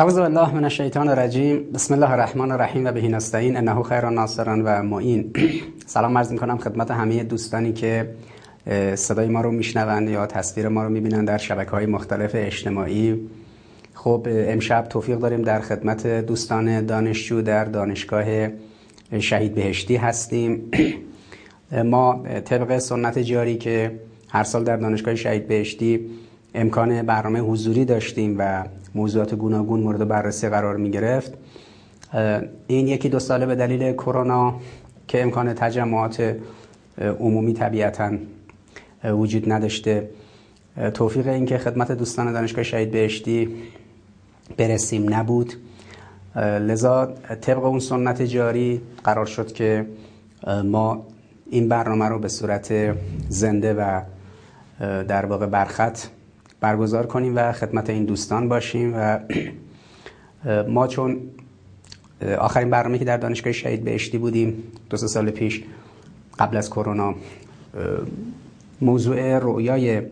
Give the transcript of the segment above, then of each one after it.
اعوذ بالله من الشیطان الرجیم. بسم الله الرحمن الرحیم و بهی نستعین. انه خیر ناصرا و معین. سلام عرض می‌کنم خدمت همه دوستانی که صدای ما رو میشنوند یا تصویر ما رو می‌بینن در شبکه های مختلف اجتماعی. خب امشب توفیق داریم در خدمت دوستان دانشجو در دانشگاه شهید بهشتی هستیم. ما طبق سنت جاری که هر سال در دانشگاه شهید بهشتی امکان برنامه حضوری داشتیم و موضوعات گوناگون مورد بررسی قرار می گرفت. این یکی دو ساله به دلیل کرونا که امکان تجمعات عمومی طبیعتا وجود نداشته. توفیق این که خدمت دوستان دانشگاه شهید بهشتی برسیم نبود. لذا طبق اون سنت جاری قرار شد که ما این برنامه رو به صورت زنده و در واقع برخط برگزار کنیم و خدمت این دوستان باشیم و ما چون آخرین برنامه که در دانشگاه شهید بهشتی بودیم دو سال پیش قبل از کرونا موضوع رویای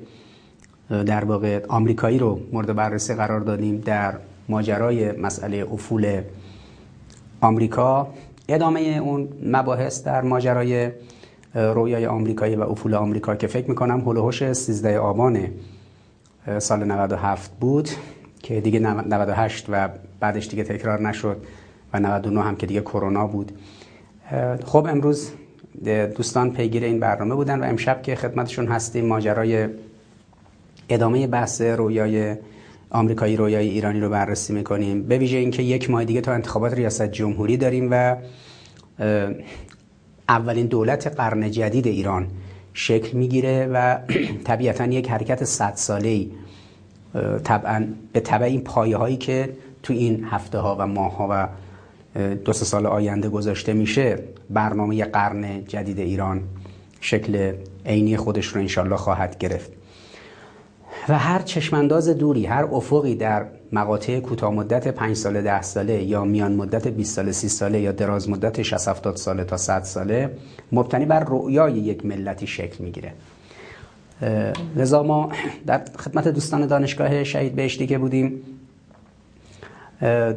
در واقع آمریکایی رو مورد بررسی قرار دادیم در ماجرای مسئله افول آمریکا. ادامه اون مباحث در ماجرای رویای آمریکایی و افول آمریکا که فکر می‌کنم هلوهوش 13 آبان سال 97 بود که دیگه 98 و بعدش دیگه تکرار نشد و 99 هم که دیگه کرونا بود. خب امروز دوستان پیگیر این برنامه بودن و امشب که خدمتشون هستیم ماجرای ادامه بحث رویای آمریکایی رویای ایرانی رو بررسی می‌کنیم. به ویژه اینکه یک ماه دیگه تا انتخابات ریاست جمهوری داریم و اولین دولت قرن جدید ایران. شکل می‌گیره و طبیعتا یک حرکت صد ساله ای طبعا به طبع این پایه هایی که تو این هفته ها و ماه ها و دو سال آینده گذاشته میشه برنامه قرن جدید ایران شکل عینی خودش رو انشالله خواهد گرفت. و هر چشمانداز دوری هر افقی در مقاطع کوتاه مدت 5 ساله 10 ساله یا میان مدت 20 ساله 30 ساله یا دراز مدت 60 70 ساله تا 100 ساله مبتنی بر رؤیای یک ملتی شکل می‌گیره. لذا ما در خدمت دوستان دانشگاه شهید بهشتی که بودیم.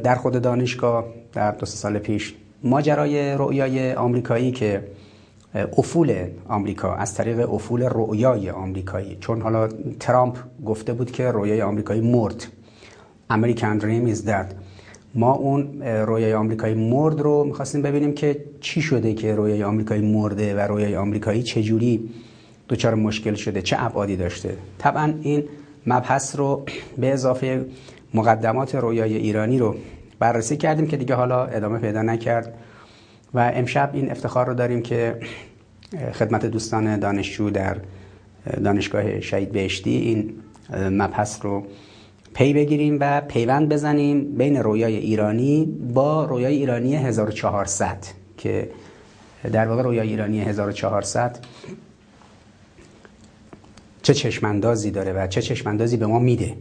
در خود دانشگاه در دو سال پیش ماجرای رؤیای آمریکایی که افول آمریکا از طریق افول رؤیای آمریکایی. چون حالا ترامپ گفته بود که رویای آمریکایی مرد. American Dream is dead. ما اون رویای آمریکایی مرد رو می‌خواستیم ببینیم که چی شده که رویای آمریکایی مرده و رویای آمریکایی چجوری دچار مشکل شده چه ابعادی داشته. طبعا این مبحث رو به اضافه مقدمات رویای ایرانی رو بررسی کردیم که دیگه حالا ادامه پیدا نکرد. و امشب این افتخار رو داریم که خدمت دوستان دانشجو در دانشگاه شهید بهشتی این مبحث رو پی بگیریم و پیوند بزنیم بین رویای ایرانی با رویای ایرانی 1400 که در واقع رویای ایرانی 1400 چه چشماندازی داره و چه چشماندازی به ما میده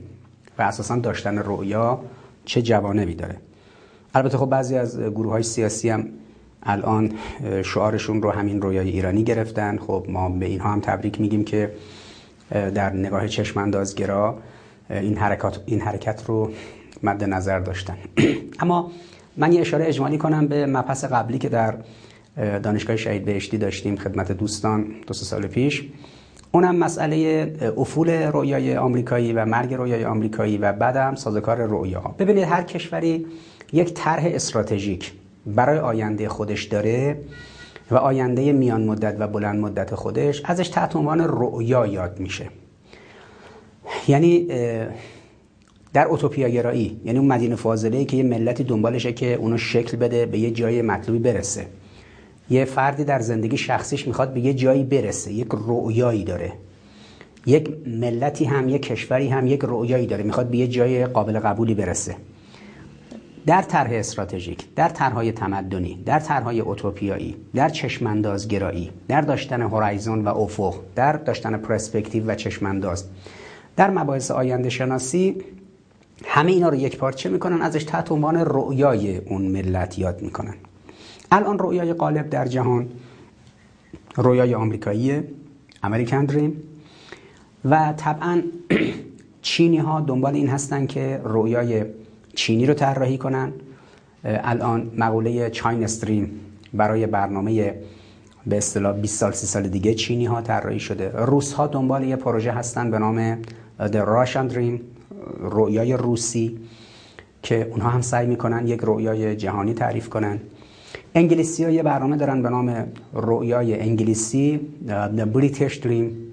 و اساسا داشتن رویا چه جوانبی داره. البته خب بعضی از گروه های سیاسی هم الان شعارشون رو همین رویای ایرانی گرفتن. خب ما به اینها هم تبریک میگیم که در نگاه چشماندازگرا این حرکت این حرکت رو مد نظر داشتن. اما من یه اشاره اجمالی کنم به مبحث قبلی که در دانشگاه شهید بهشتی داشتیم خدمت دوستان دو سال پیش. اونم مسئله افول رویای آمریکایی و مرگ رویای آمریکایی و بعدم سازکار رویا. ببینید هر کشوری یک طرح استراتژیک برای آینده خودش داره و آینده میان مدت و بلند مدت خودش ازش تحت عنوان رؤیا یاد میشه. یعنی در اوتوپیا گرایی یعنی اون مدینه فاضله ای که یه ملتی دنبالشه که اونو شکل بده به یه جای مطلوبی برسه. یه فردی در زندگی شخصیش می‌خواد به یه جایی برسه یک رؤیایی داره. یک ملتی هم یک کشوری هم یک رؤیایی داره. می‌خواد به یه جای قابل قبولی برسه. در طرح استراتژیک در طرحهای تمدنی در طرحهای اوتوپیایی در چشماندازگرایی در داشتن هورایزون و افق در داشتن پرسپکتیو و چشمانداز. در مباحث آینده شناسی همه اینا رو یک پارچه می‌کنن ازش تحت عنوان رؤیای اون ملت یاد می‌کنن. الان رؤیای غالب در جهان رویای آمریکایی امریکن دریم و طبعا چینی ها دنبال این هستن که رویای چینی رو طراحی کنن. الان مقوله چاین استریم برای برنامه به اصطلاح 20 سال 30 سال دیگه چینی ها طراحی شده. روس ها دنبال یه پروژه هستن به نام The Russian Dream رویای روسی که اونها هم سعی می‌کنن یک رویای جهانی تعریف کنن. انگلیسی ها یه برنامه دارن به نام رویای انگلیسی The British Dream.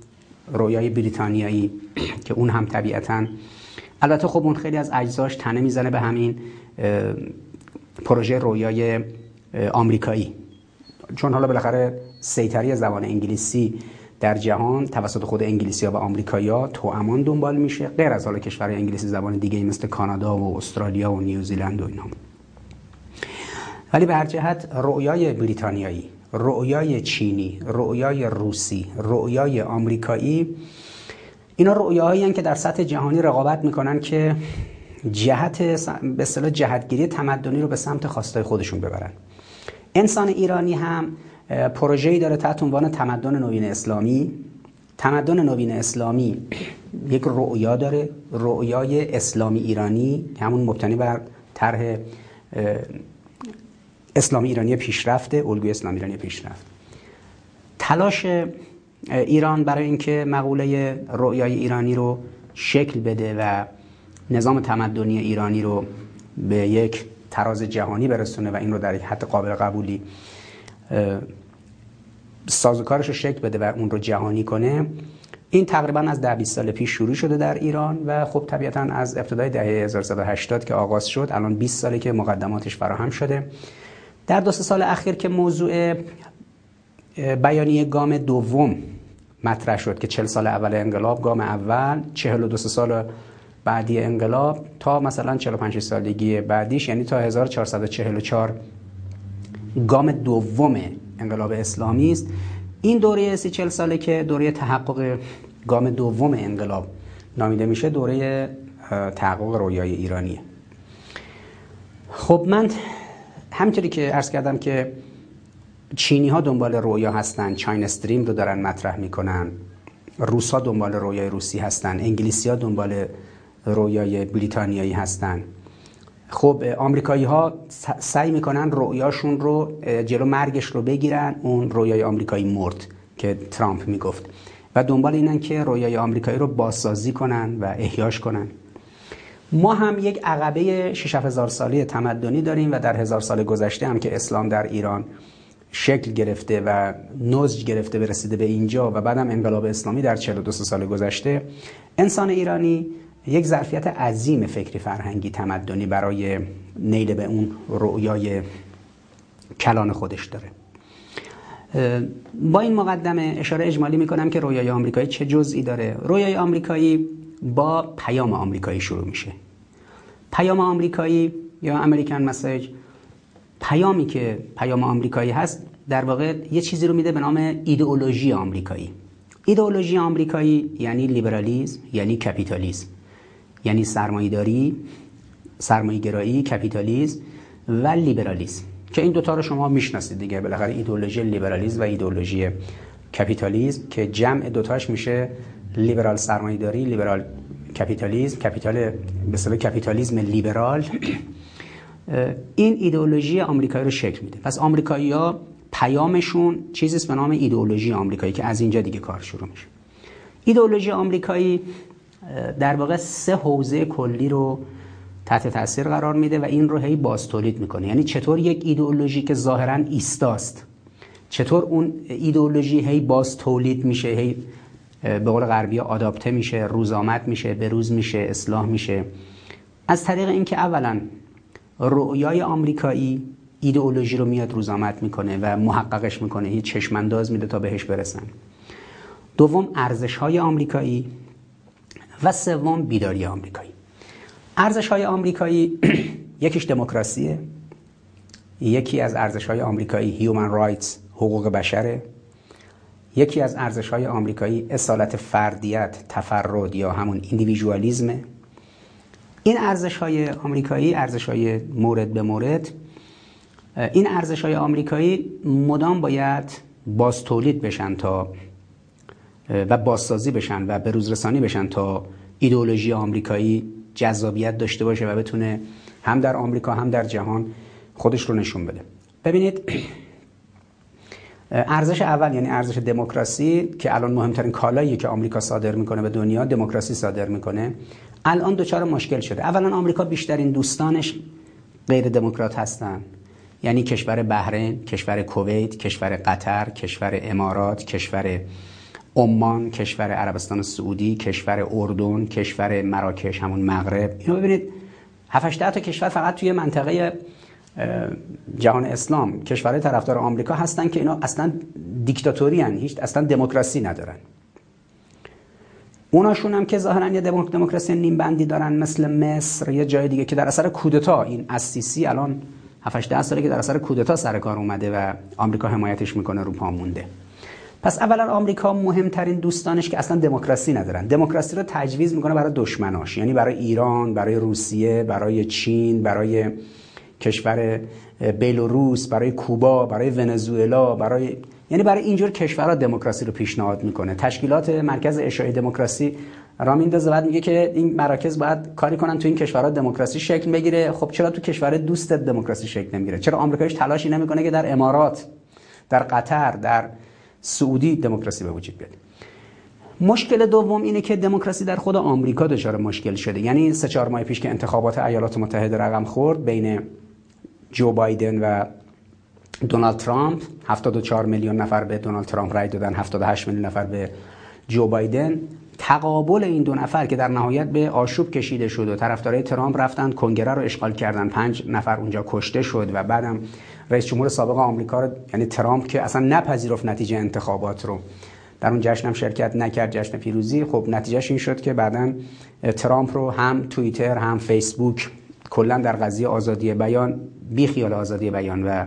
رویای بریتانیایی که اون هم طبیعتا البته خب اون خیلی از اجزاش تنه می‌زنه به همین پروژه رویای آمریکایی. چون حالا بالاخره سیطری زبان انگلیسی در جهان توسط خود انگلیسی ها و آمریکایی ها تو امان دنبال میشه غیر از حالا کشور انگلیسی زبان دیگه مثل کانادا و استرالیا و نیوزیلند و اینا ولی به هر جهت رؤیای بریتانیایی رؤیای چینی رؤیای روسی رؤیای آمریکایی. اینا رؤیاهایی که در سطح جهانی رقابت می‌کنن که جهت به اصطلاح جهتگیری تمدنی رو به سمت خواستای خودشون ببرن. انسان ایرانی هم پروژه‌ای داره تحت عنوان تمدن نوین اسلامی. تمدن نوین اسلامی یک رؤیا داره رؤیای اسلامی ایرانی همون مبتنی بر طرح اسلامی ایرانی پیشرفته الگوی اسلامی ایرانی پیشرفت. تلاش ایران برای اینکه مقوله رؤیای ایرانی رو شکل بده و نظام تمدنی ایرانی رو به یک تراز جهانی برسونه و این رو در یک حد قابل قبولی سازوکارش رو شکل بده و اون رو جهانی کنه. این تقریبا از ده 20 سال پیش شروع شده در ایران و خب طبیعتا از ابتدای دهه 1380 که آغاز شد الان 20 ساله که مقدماتش فراهم شده. در دو سال اخیر که موضوع بیانیه گام دوم مطرح شد که 40 سال اول انقلاب گام اول 42 سال بعدی انقلاب تا مثلا 45 سالگی بعدیش یعنی تا 1444 گام دوم انقلاب اسلامی است. این دوره سی چل ساله که دوره تحقق گام دوم انقلاب نامیده میشه دوره تحقق رویای ایرانیه. خب من همینطوری که عرض کردم که چینی ها دنبال رویا هستن چاین استریم رو دارن مطرح می‌کنن روس دنبال رویای روسی هستن انگلیسی ها دنبال رویای بریتانیایی هستن. خب آمریکایی ها سعی می‌کنن رویاشون رو جلو مرگش رو بگیرن اون رویای آمریکایی مرد که ترامپ می‌گفت. و دنبال اینن که رویای آمریکایی رو بازسازی کنن و احیاش کنن. ما هم یک عقبه 6 هزار سالی تمدنی داریم و در هزار سال گذشته هم که اسلام در ایران شکل گرفته و نزج گرفته برسیده به اینجا و بعدم انقلاب اسلامی در 42 سال گذشته انسان ایرانی یک ظرفیت عظیم فکری فرهنگی تمدنی برای نیل به اون رؤیای کلان خودش داره. با این مقدمه اشاره اجمالی می‌کنم که رویای آمریکایی چه جزئی داره. رویای آمریکایی با پیام آمریکایی شروع میشه. پیام آمریکایی یا امریکن مسیج پیامی که پیام آمریکایی هست در واقع یه چیزی رو میده به نام ایدئولوژی آمریکایی. ایدئولوژی آمریکایی یعنی لیبرالیسم یعنی کپیتالیسم یعنی سرمایه‌داری سرمایه‌گرایی کپیتالیسم و لیبرالیسم که این دوتا رو شما می‌شناسید دیگه بالاخره ایدئولوژی لیبرالیسم و ایدئولوژی کپیتالیسم که جمع دوتاش میشه لیبرال سرمایه‌داری لیبرال کپیتالیسم کپیتال به کپیتالیسم لیبرال این ایدئولوژی آمریکایی رو شکل میده. پس آمریکایی‌ها پیامشون چیزی به نام ایدئولوژی آمریکایی که از اینجا دیگه کار شروع میشه. ایدئولوژی آمریکایی در واقع سه حوزه کلی رو تحت تاثیر قرار میده و این رو هی باز تولید می‌کنه. یعنی چطور یک ایدئولوژی که ظاهرا ایستاست چطور اون ایدئولوژی هی باز تولید میشه هی به قول غربی آداپته میشه روزآمد میشه بروز میشه اصلاح میشه. از طریق اینکه اولا رؤیای آمریکایی ایدئولوژی رو میاد روزآمد می‌کنه و محققش می‌کنه هیچ چشمانداز میده تا بهش برسن. دوم ارزش های آمریکایی و سوم بیداری آمریکایی. ارزش های آمریکایی یکیش دموکراسیه. یکی از ارزش های آمریکایی هیومن رایتس حقوق بشره. یکی از ارزش های آمریکایی اصالت فردیت تفرد یا همون ایندیویژوالیزمه این ارزش های آمریکایی ارزش های مورد به مورد این ارزش های آمریکایی مدام باید باز تولید بشن تا و بازسازی بشن و به روزرسانی بشن تا ایدئولوژی آمریکایی جذابیت داشته باشه و بتونه هم در آمریکا هم در جهان خودش رو نشون بده. ببینید ارزش اول یعنی ارزش دموکراسی که الان مهمترین کالایی که آمریکا صادر می‌کنه به دنیا دموکراسی صادر می‌کنه الان دچار مشکل شده. اولا آمریکا بیشترین دوستانش غیر دموکرات هستن. یعنی کشور بحرین، کشور کویت، کشور قطر، کشور امارات، کشور عمان، کشور عربستان سعودی، کشور اردن، کشور مراکش همون مغرب. اینو ببینید 7 تا کشور فقط توی منطقه جهان اسلام کشورهای طرفدار آمریکا هستن که اینا اصلا دیکتاتوری هن. هیچ اصلا دموکراسی ندارن. اوناشون هم که ظاهرا یه دموکراسی نیم بندی دارن مثل مصر یه جای دیگه که در اثر کودتا. این اسیسی الان 7 10 ساله که در اثر کودتا سر کار اومده و آمریکا حمایتش می‌کنه رو پا مونده. پس اولا آمریکا مهمترین دوستانش که اصلا دموکراسی ندارن. دموکراسی رو تجویز می‌کنه برای دشمناش یعنی برای ایران برای روسیه برای چین برای کشور بلاروس برای کوبا برای ونزوئلا برای یعنی برای اینجور کشورها دموکراسی رو پیشنهاد می‌کنه. تشکیلات مرکز اشاعه دموکراسی را میندازه. بعد میگه که این مراکز باید کاری کنن تو این کشورها دموکراسی شکل بگیره. خب چرا تو کشور دوستت دموکراسی شکل نمی‌گیره؟ چرا آمریکایش تلاشی نمی‌کنه که در امارات در قطر در سعودی دموکراسی به وجود بیاد؟ مشکل دوم اینه که دموکراسی در خود آمریکا دچار مشکل شده. یعنی سه چهار ماه پیش که انتخابات ایالات متحده رقم خورد بین جو بایدن و دونالد ترامپ 74 میلیون نفر به دونالد ترامپ رای دادن 78 میلیون نفر به جو بایدن تقابل این دو نفر که در نهایت به آشوب کشیده شد و طرفدارای ترامپ رفتن کنگره رو اشغال کردن پنج نفر اونجا کشته شد و بعدم رئیس جمهور سابق آمریکا رو یعنی ترامپ که اصلا نپذیرفت نتیجه انتخابات رو. در اون جشن هم شرکت نکرد جشن پیروزی. خب نتیجهش این شد که بعدا ترامپ رو هم توییتر هم فیسبوک کلا در قضیه آزادی بیان بی خیال آزادی بیان و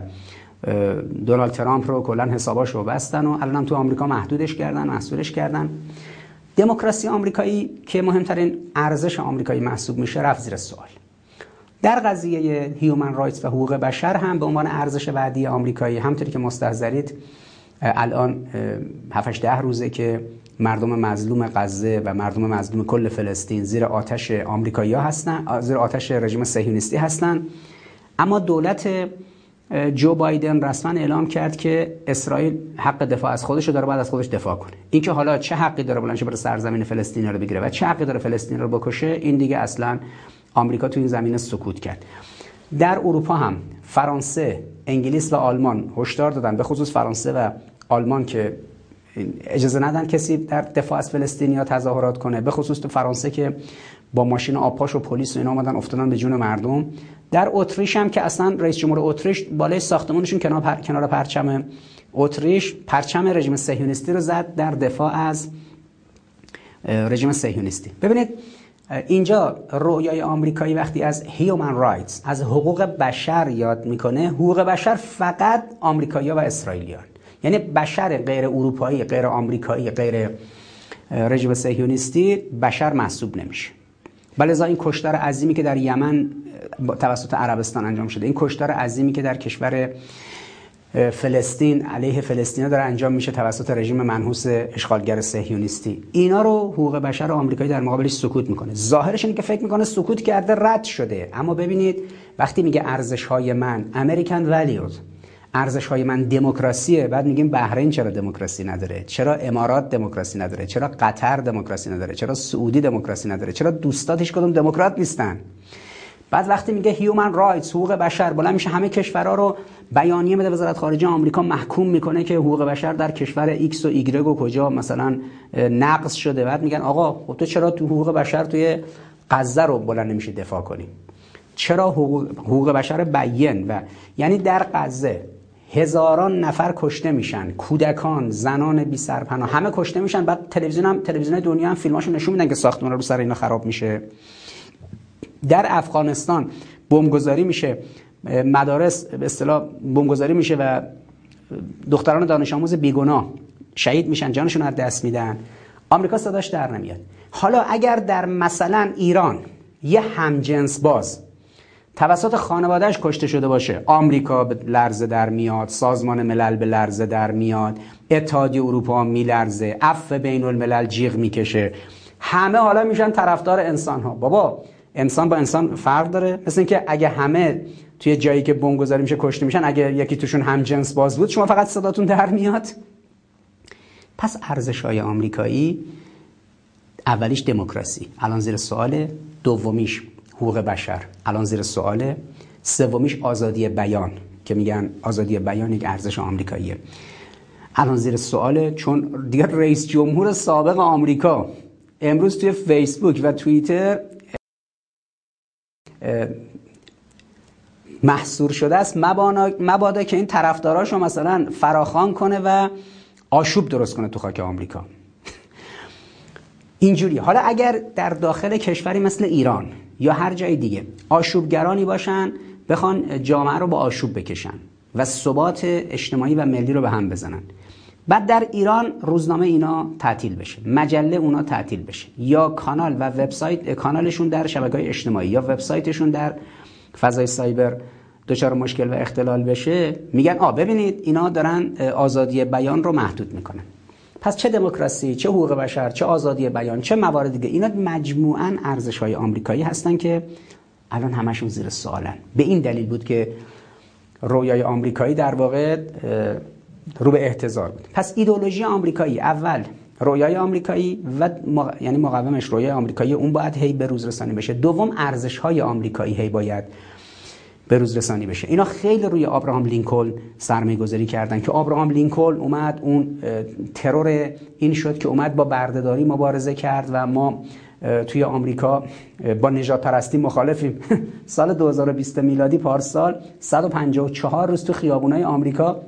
دونالد ترامپ رو کلا حساباش رو بستن و الان تو آمریکا محدودش کردن محصورش کردن. دموکراسی آمریکایی که مهمترین ارزش آمریکایی محسوب میشه رفت زیر سوال. در قضیه human rights و حقوق بشر هم به عنوان ارزش بعدی آمریکایی همونطوری که مستحضرید الان 7 ده روزه که مردم مظلوم غزه و مردم مظلوم کل فلسطین زیر آتش آمریکایی‌ها هستن زیر آتش رژیم صهیونیستی هستن. اما دولت جو بایدن رسما اعلام کرد که اسرائیل حق دفاع از خودش رو داره بعد از خودش دفاع کنه. اینکه حالا چه حقی داره بلنشه بر سرزمین فلسطین رو بگیره و چه حقی داره فلسطین رو بکشه این دیگه اصلا آمریکا تو این زمینه سکوت کرد. در اروپا هم فرانسه انگلیس و آلمان هشدار دادن به خصوص فرانسه و آلمان که اجازه ندن کسی در دفاع از فلسطینیا تظاهرات کنه. به خصوص تو فرانسه که با ماشین آبپاش و پلیس و اینا اومدن افتادن به جون مردم. در اتریش هم که اصلا رئیس جمهور اتریش بالای ساختمانشون کنار پر... کنار پرچم اتریش پرچم رژیم صهیونیستی رو زد در دفاع از رژیم صهیونیستی. ببینید اینجا رویای آمریکایی وقتی از human rights از حقوق بشر یاد می‌کنه حقوق بشر فقط آمریکایی‌ها و اسرائیلیان. یعنی بشر غیر اروپایی غیر آمریکایی غیر رژیم صهیونیستی بشر محسوب نمیشه. بله این کشتار عظیمی که در یمن توسط عربستان انجام شده این کشتار عظیمی که در کشور فلسطین علیه فلسطین داره انجام میشه توسط رژیم منحوس اشغالگر صهیونیستی. اینا رو حقوق بشر آمریکایی در مقابلش سکوت می‌کنه. ظاهرش اینه که فکر می‌کنه سکوت کرده رد شده. اما ببینید وقتی میگه ارزش های من امریکن ولیوز ارزش های من دموکراسیه. بعد میگیم بحرین چرا دموکراسی نداره؟ چرا امارات دموکراسی نداره؟ چرا قطر دموکراسی نداره؟ چرا سعودی دموکراسی نداره؟ چرا دوستاتش کدوم دموکرات نیستن؟ بعد وقتی میگه human rights حقوق بشر بلند میشه همه کشورها رو بیانیه میده وزارت خارجه آمریکا محکوم می‌کنه که حقوق بشر در کشور ایکس و ایگرگ و کجا مثلا نقض شده. بعد میگن آقا خب تو چرا تو حقوق بشر توی غزه رو بلند نمیشه دفاع کنی؟ چرا حقوق, حقوق بشر بیان؟ و یعنی در غزه هزاران نفر کشته میشن. کودکان زنان بی سرپناه. همه کشته میشن. بعد تلویزیون هم تلویزیون دنیا هم فیلماشو نشون میدن که ساختمان رو سر اینا خراب میشه. در افغانستان بمبگذاری میشه. مدارس به اصطلاح بمبگذاری میشه و دختران دانش آموز بیگناه شهید میشن جانشون از دست میدن. آمریکا صداش در نمیاد. حالا اگر در مثلا ایران یه همجنس باز توسط خانوادهش کشته شده باشه. آمریکا به لرزه در میاد سازمان ملل به لرزه در میاد اتحادیه اروپا میلرزه عفو بین الملل جیغ می‌کشه. همه حالا میشن طرفدار انسان ها بابا انسان با انسان فرق داره. مثل اینکه اگه همه توی جایی که بمب گذاری میشه کشته میشن اگه یکی توشون هم جنس باز بود شما فقط صداتون در میاد. پس ارزش های آمریکایی اولیش دموکراسی. الان زیر سوال دومیش. حقوق بشر. الان زیر سواله. سومیش آزادی بیان که میگن آزادی بیان یک ارزش آمریکاییه. الان زیر سواله چون دیگه رئیس جمهور سابق آمریکا امروز توی فیسبوک و توییتر محصور شده است. مبادا که این طرفداراشو مثلا فراخان کنه و آشوب درست کنه تو خاک آمریکا. اینجوری. حالا اگر در داخل کشوری مثل ایران یا هر جای دیگه. آشوبگرانی باشن بخوان جامعه رو با آشوب بکشن و ثبات اجتماعی و ملی رو به هم بزنن. بعد در ایران روزنامه اینا تعطیل بشه مجله اونا تعطیل بشه. یا کانال و وبسایت کانالشون در شبکه‌های اجتماعی یا وبسایتشون در فضای سایبر دچار مشکل و اختلال بشه میگن آ ببینید اینا دارن آزادی بیان رو محدود می‌کنن. پس چه دموکراسی چه حقوق بشر چه آزادی بیان چه موارد دیگه اینا مجموعا ارزش های آمریکایی هستن که الان همشون زیر سوالن. به این دلیل بود که رویای آمریکایی در واقع رو به احتضار بود. پس ایدولوژی آمریکایی اول رویای آمریکایی و یعنی مقاومش رویای آمریکایی اون باید هی به روز رسانی بشه. دوم ارزش های آمریکایی هی باید به روز رسانی بشه. اینا خیلی روی آبراهام لینکلن سرمایه گذاری کردن که آبراهام لینکلن اومد اون ترور این شد که اومد با بردهداری مبارزه کرد و ما توی آمریکا با نجات پرستی مخالفیم. سال 2020 میلادی پارسال 154 روز تو خیابونای آمریکا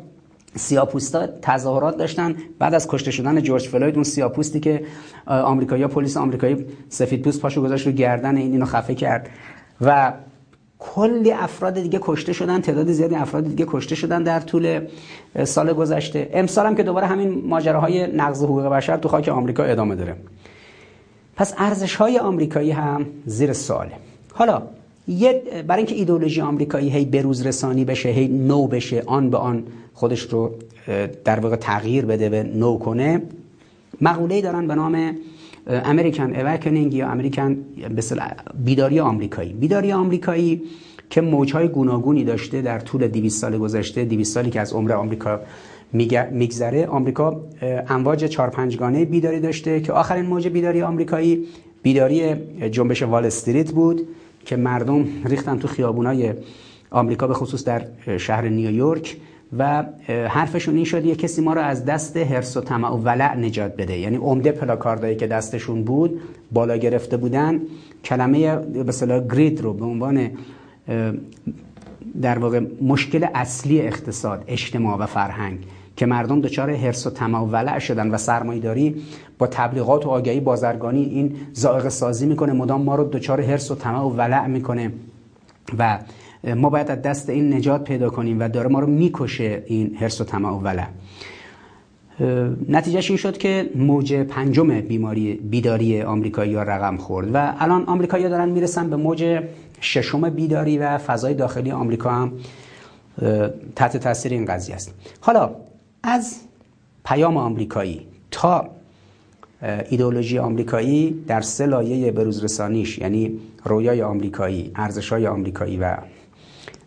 سیاپوستا تظاهرات داشتن. بعد از کشته شدن جورج فلوید اون سیاپوستی که آمریکایی پلیس آمریکایی سفید پوست پاشو گذاشت رو گردن این اینو خفه کرد. و کلی افراد دیگه کشته شدن تعداد زیادی افراد دیگه کشته شدن در طول سال گذشته. امسال هم که دوباره همین ماجراهای نقض حقوق بشر تو خاک آمریکا ادامه داره. پس ارزش های آمریکایی هم زیر سواله حالا یه برای اینکه ایدولوژی آمریکایی هی بروز رسانی بشه هی نو بشه آن به آن خودش رو در واقع تغییر بده و نو کنه مقوله‌ای دارن به نام امریکن اوکنینگ یا امریکن بیداری آمریکایی. بیداری آمریکایی که موجهای گوناگونی داشته در طول 200 سال گذشته 200 سالی که از عمر آمریکا میگذره آمریکا امواج چهار پنجگانه بیداری داشته که آخرین موج بیداری آمریکایی بیداری جنبش وال استریت بود که مردم ریختن تو خیابونای آمریکا به خصوص در شهر نیویورک. و حرفشون این شد یه کسی ما رو از دست هرس و طمع و ولع نجات بده. یعنی عمده پلاکاردایی که دستشون بود بالا گرفته بودن کلمه به گرید رو به عنوان در واقع مشکل اصلی اقتصاد اجتماع و فرهنگ که مردم دچار هرس و طمع و ولع شدن و سرمایه‌داری با تبلیغات و آگهی بازرگانی این زائق سازی می‌کنه. مدام ما رو دچار هرس و طمع و ولع می‌کنه و ما باید از دست این نجات پیدا کنیم و داره ما رو می‌کشه این هرس و طمع و ولع. نتیجهش این شد که موج پنجم بیماری بیداری آمریکایی ها رقم خورد و الان آمریکایی دارن می‌رسن به موج ششم بیداری و فضای داخلی آمریکا هم تحت تاثیر این قضیه است. حالا از پیام آمریکایی تا ایدئولوژی آمریکایی در سه لایه بروزرسانیش یعنی رویای آمریکایی ارزش‌های آمریکایی و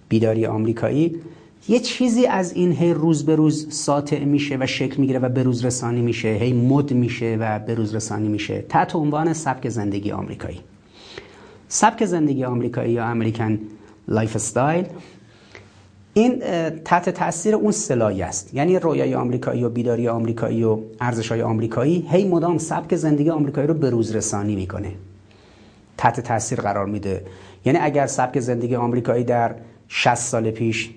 بیداری آمریکایی یه چیزی از این هی روز به روز ساطع میشه و شکل می‌گیره و بروز رسانی میشه هی مد میشه و بروز رسانی میشه. تحت عنوان سبک زندگی آمریکایی. سبک زندگی آمریکایی یا امریکن lifestyle این تحت تاثیر اون سه لایه است. یعنی رویای آمریکایی و بیداری آمریکایی و ارزش های آمریکایی هی مدام سبک زندگی آمریکایی رو به روز رسانی می‌کنه. تحت تاثیر قرار میده. یعنی اگر سبک زندگی آمریکایی در 60 سال پیش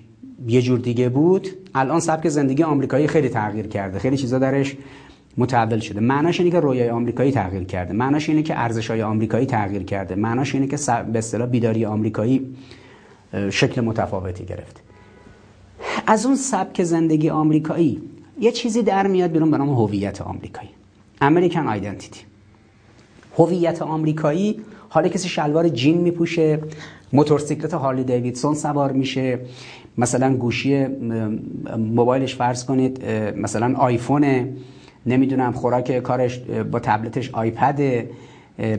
یه جور دیگه بود. الان سبک زندگی آمریکایی خیلی تغییر کرده. خیلی چیزا درش متعدل شده. معناش اینه که رویای آمریکایی تغییر کرده. معناش اینه که ارزش های آمریکایی تغییر کرده. معناش اینه که به اصطلاح بیداری آمریکایی شکل متفاوتی گرفته از اون سبک زندگی آمریکایی یه چیزی در میاد بیرون به نام هویت آمریکایی. امریکن آیدنتیتی هویت آمریکایی حالا کسی شلوار جین میپوشه موتورسیکلت هارلی دیویدسون سوار میشه مثلا گوشی موبایلش فرض کنید مثلا آیفون نمی‌دونم خوراک کارش با تبلتش آیپد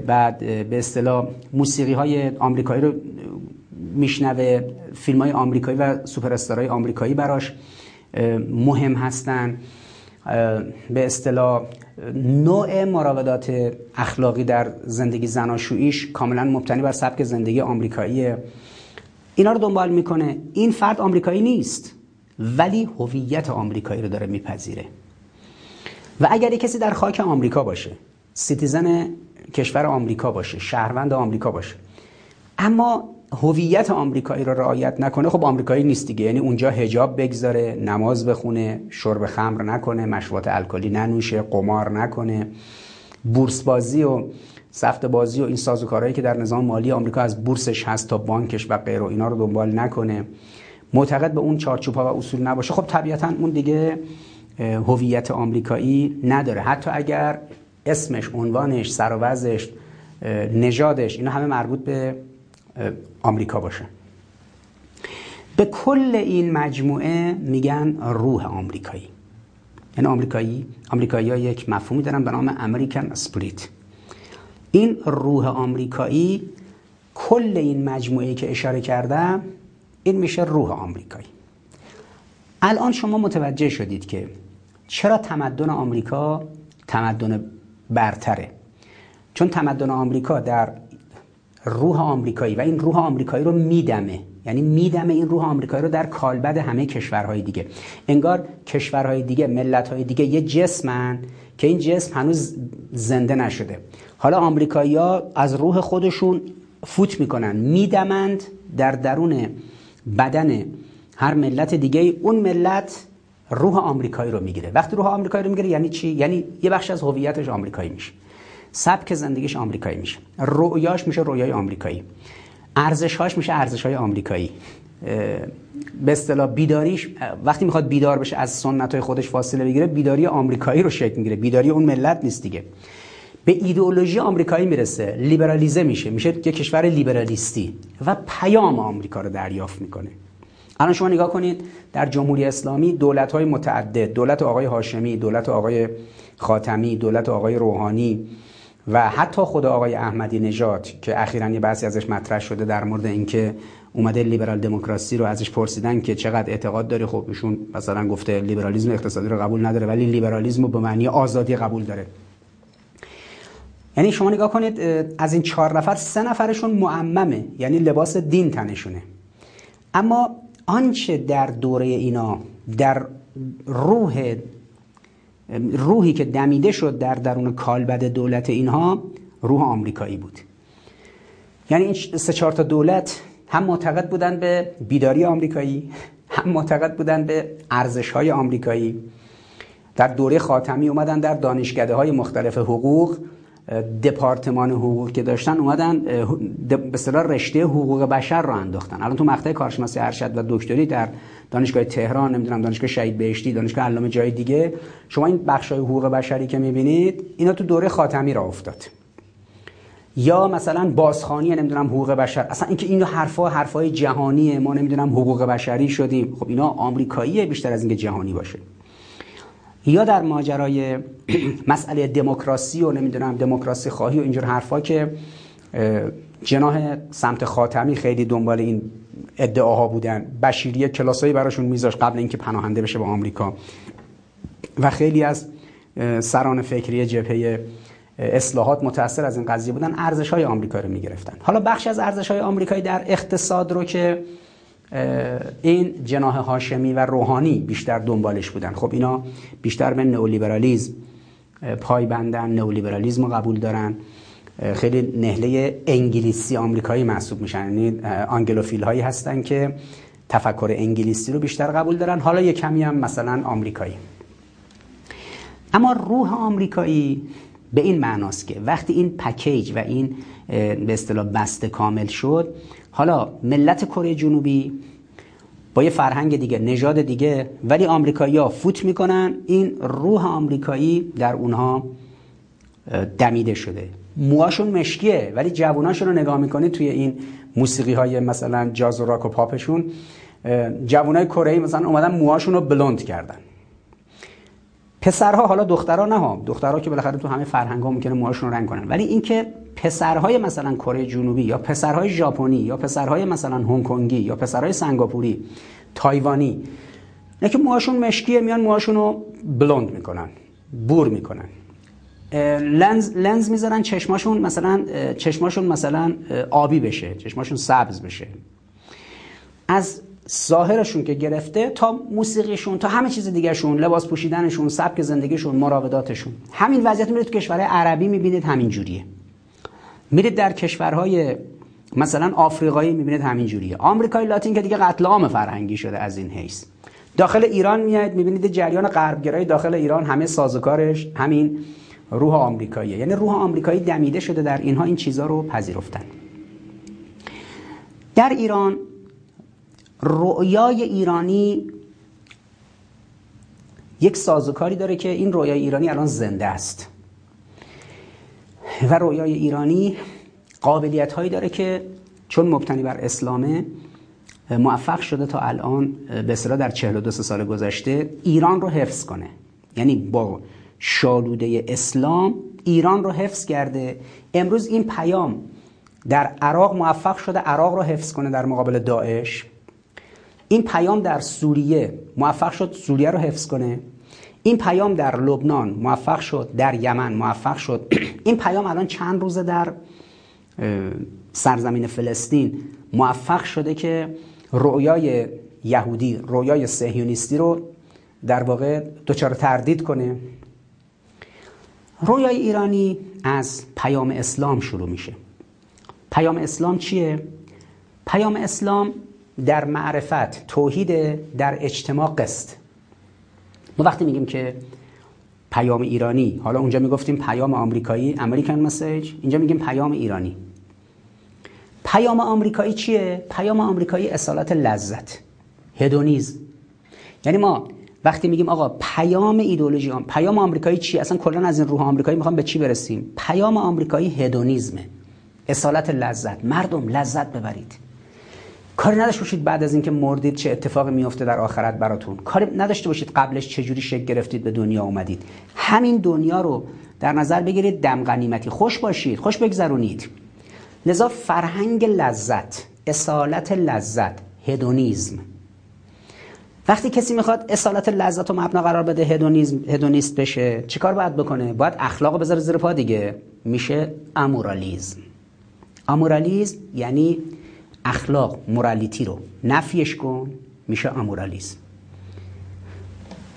بعد به اصطلاح موسیقی های آمریکایی رو میشنوه فیلم های آمریکایی و سوپر آمریکایی براش مهم هستن. به اصطلاح نوع مراودات اخلاقی در زندگی زناشوییش کاملا مبتنی بر سبک زندگی آمریکاییه اینا رو دنبال می‌کنه. این فرد آمریکایی نیست ولی هویت آمریکایی رو داره میپذیره. و اگر کسی در خاک آمریکا باشه citizen کشور آمریکا باشه شهروند آمریکا باشه اما هویت آمریکایی رو رعایت نکنه خب آمریکایی نیست دیگه. یعنی اونجا حجاب بگذاره نماز بخونه شرب خمر نکنه مشروبات الکلی ننوشه قمار نکنه. بورس بازی و سفته بازی و این سازوکارهایی که در نظام مالی آمریکا از بورسش هست تا بانکش و غیره اینا رو دنبال نکنه. معتقد به اون چارچوب ها و اصول نباشه. خب طبیعتا اون دیگه هویت آمریکایی نداره. حتی اگر اسمش عنوانش سر نژادش اینا همه مربوط به آمریکا باشه. به کل این مجموعه میگن روح آمریکایی. یعنی آمریکایی آمریکایی ها یک مفهومی دارن به نام امریکن اسپریت این روح آمریکایی کل این مجموعه که اشاره کردم این میشه روح آمریکایی. الان شما متوجه شدید که چرا تمدن آمریکا تمدن برتره؟ چون تمدن آمریکا در روح آمریکایی و این روح آمریکایی رو میدمه. یعنی میدمه این روح آمریکایی رو در کالبد همه کشورهای دیگه. انگار کشورهای دیگه ملتهای دیگه یه جسمن که این جسم هنوز زنده نشده. حالا آمریکایی ها از روح خودشون فوت می‌کنن. میدمند در درون بدن هر ملت دیگه اون ملت روح آمریکایی رو می‌گیره. وقتی روح آمریکایی رو می‌گیره یعنی چی؟ یعنی یه بخش از هویتش آمریکایی میشه. سبک زندگیش آمریکایی میشه. رویاش میشه رویای آمریکایی. ارزشهاش میشه ارزشهای آمریکایی. به اصطلاح بیداریش وقتی می‌خواد بیدار بشه از سنت های خودش فاصله بگیره بیداری آمریکایی رو شکل می‌گیره. بیداری اون ملت نیست دیگه. به ایدئولوژی آمریکایی می‌رسه لیبرالیزه میشه. میشه یه کشور لیبرالیستی و پیام آمریکا رو دریافت می‌کنه. الان شما نگاه کنید در جمهوری اسلامی دولت های متعدد دولت آقای هاشمی دولت آقای خاتمی دولت آقای روحانی و حتی خود آقای احمدی نژاد که اخیرا یه بحثی ازش مطرح شده در مورد اینکه اومده لیبرال دموکراسی رو ازش پرسیدن که چقدر اعتقاد داره. خب ایشون مثلا گفته لیبرالیسم اقتصادی رو قبول نداره ولی لیبرالیسم رو به معنی آزادی قبول داره. یعنی شما نگاه کنید از این چهار نفر سه نفرشون معممه یعنی لباس دین تنشونه. اما آنچه در دوره اینا در روح روحی که دمیده شد در درون کالبد دولت اینها روح آمریکایی بود. یعنی این سه چهار تا دولت هم معتقد بودن به بیداری آمریکایی هم معتقد بودن به ارزش های آمریکایی. در دوره خاتمی اومدن در دانشکده های مختلف حقوق دپارتمان حقوق که داشتن اومدن به اصطلاح رشته حقوق بشر رو انداختن. الان تو مقطع کارشناسی ارشد و دکتری در دانشگاه تهران نمی‌دونم دانشگاه شهید بهشتی دانشگاه علامه جای دیگه. شما این بخشای حقوق بشری که می‌بینید اینا تو دوره خاتمی را افتاد. یا مثلا بازخانی نمی‌دونم حقوق بشر. اصلا اینکه این حرفا حرفای جهانیه ما نمی‌دونم حقوق بشری شدیم. خب اینا آمریکاییه بیشتر از اینکه جهانی باشه. یا در ماجرای مسئله دموکراسی و نمی‌دونم دموکراسی خواهی و اینجور حرفا که جناح سمت خاتمی خیلی دنبال این ادعاها بودن. بشیری کلاسایی براشون میذاش قبل اینکه پناهنده بشه به آمریکا. و خیلی از سران فکری جبهه اصلاحات متاثر از این قضیه بودن. ارزش های آمریکا رو می‌گرفتن. حالا بخش از ارزش های آمریکایی در اقتصاد رو که این جناح هاشمی و روحانی بیشتر دنبالش بودن. خب اینا بیشتر به نئولیبرالیزم پایبندن. نئولیبرالیزم رو قبول دارن. خیلی نهله انگلیسی آمریکایی محسوب میشن. یعنی آنگلوفیل هایی هستن که تفکر انگلیسی رو بیشتر قبول دارن. حالا یه کمی هم مثلا آمریکایی. اما روح آمریکایی به این معناست که وقتی این پکیج و این به اصطلاح بسته کامل شد حالا ملت کره جنوبی با یه فرهنگ دیگه نژاد دیگه ولی آمریکایی‌ها فوت می‌کنن این روح آمریکایی در اونها دمیده شده. موهاشون مشکیه ولی جووناشون رو نگاه می‌کنید توی این موسیقی های مثلا جاز و راک و پاپشون جوانای کره مثلا اومدن موهاشون رو بلند کردن. پسرها حالا دخترها نه ها دخترها که بالاخره تو همه فرهنگ ها ممکنه موهاشون رنگ کنن. ولی اینکه پسرهای مثلا کره جنوبی یا پسرهای ژاپنی یا پسرهای مثلا هنگ کنگی یا پسرهای سنگاپوری تایوانی نه که موهاشون مشکیه میان موهاشون رو بلوند می‌کنن بور می‌کنن. لنز لنز می‌ذارن چشماشون مثلا چشماشون مثلا آبی بشه چشماشون سبز بشه. از ظاهرشون که گرفته تا موسیقیشون تا همه چیز دیگهشون لباس پوشیدنشون سبک زندگیشون مراوداتشون. همین وضعیت میرید تو کشورهای عربی می‌بینید همین جوریه. میرید در کشورهای مثلا آفریقایی می‌بینید همین جوریه. آمریکای لاتین که دیگه قتل عام فرهنگی شده از این حیث. داخل ایران میاد می‌بینید جریان غربگرایی داخل ایران همه سازوکارش همین روح آمریکاییه. یعنی روح آمریکایی دمیده شده در اینها این چیزها رو پذیرفتن. در ایران رؤیای ایرانی یک سازوکاری داره که این رویای ایرانی الان زنده است. و رویای ایرانی قابلیت هایی داره که چون مبتنی بر اسلامه موفق شده تا الان به در 42 سال گذشته ایران رو حفظ کنه. یعنی با شالوده اسلام ایران رو حفظ کرده. امروز این پیام در عراق موفق شده عراق رو حفظ کنه در مقابل داعش. این پیام در سوریه موفق شد سوریه رو حفظ کنه. این پیام در لبنان موفق شد در یمن موفق شد. این پیام الان چند روزه در سرزمین فلسطین موفق شده که رویای یهودی رویای سهیونیستی رو در واقع دچار تردید کنه. رویای ایرانی از پیام اسلام شروع میشه. پیام اسلام چیه؟ پیام اسلام در معرفت توحید در اجتماع قسط. ما وقتی میگیم که پیام ایرانی حالا اونجا می‌گفتیم پیام آمریکایی امریکن مسیج اینجا میگیم پیام ایرانی. پیام آمریکایی چیه؟ پیام آمریکایی اصالت لذت هدونیزم یعنی ما وقتی میگیم آقا پیام ایدولوژی هم پیام آمریکایی چیه اصلا کلا از این روح آمریکایی می‌خوام به چی برسیم؟ پیام آمریکایی هدونیزمه. اصالت لذت. مردم لذت ببرید. کاری نداشته باشید بعد از اینکه مردید چه اتفاقی میفته در آخرت براتون. کاری نداشته باشید قبلش چه جوری شکل گرفتید به دنیا اومدید. همین دنیا رو در نظر بگیرید دم غنیمتی. خوش باشید خوش بگذرونید. لذا فرهنگ لذت اصالت لذت هدونیزم. وقتی کسی می‌خواد اصالت لذت و مبنا قرار بده هدونیزم هدونیست بشه چیکار باید بکنه؟ باید اخلاق بذاره زیر پا دیگه. میشه امورالیزم امورالیزم یعنی اخلاق مورالیتی رو. نفیش کن میشه امورالیزم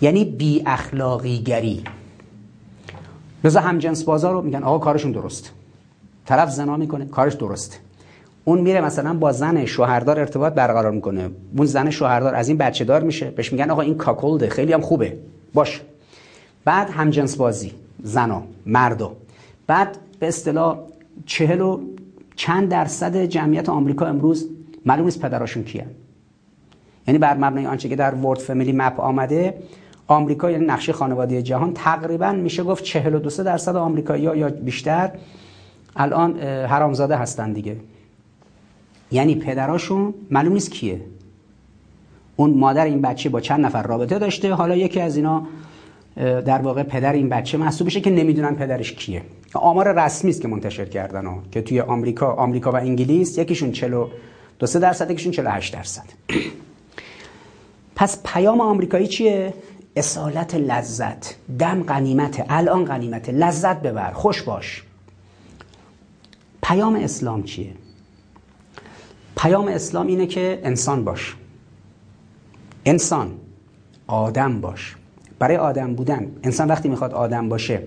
یعنی بی اخلاقی گری رضا همجنس بازار رو میگن آقا کارشون درست. طرف زنا می‌کنه کارش درسته اون میره مثلا با زن شوهردار ارتباط برقرار می‌کنه. اون زن شوهردار از این بچه دار میشه. بهش میگن آقا این کاکولده خیلی هم خوبه. باش. بعد همجنس بازی زنا مردا. بعد به اصطلاح چهل و چند درصد جمعیت آمریکا امروز معلوم نیست پدراشون کیه. یعنی بر مبنای آنچه که در ورد فامیلی مپ آمده آمریکا یعنی نقشه خانواده جهان تقریبا میشه گفت 42 درصد آمریکایی‌ها یا بیشتر الان حرامزاده هستن دیگه. یعنی پدراشون معلوم نیست کیه. اون مادر این بچه با چند نفر رابطه داشته حالا یکی از اینا در واقع پدر این بچه محسوب بشه که نمی‌دونن پدرش کیه. آمار رسمی است که منتشر کردن ها. که توی آمریکا آمریکا و انگلیس یکیشون 42 درصد یکیشون 48 درصد. پس پیام آمریکایی چیه؟ اصالت لذت دم غنیمت الان غنیمت لذت ببر خوش باش. پیام اسلام چیه؟ پیام اسلام اینه که انسان باش. انسان آدم باش. برای آدم بودن انسان وقتی می‌خواد آدم باشه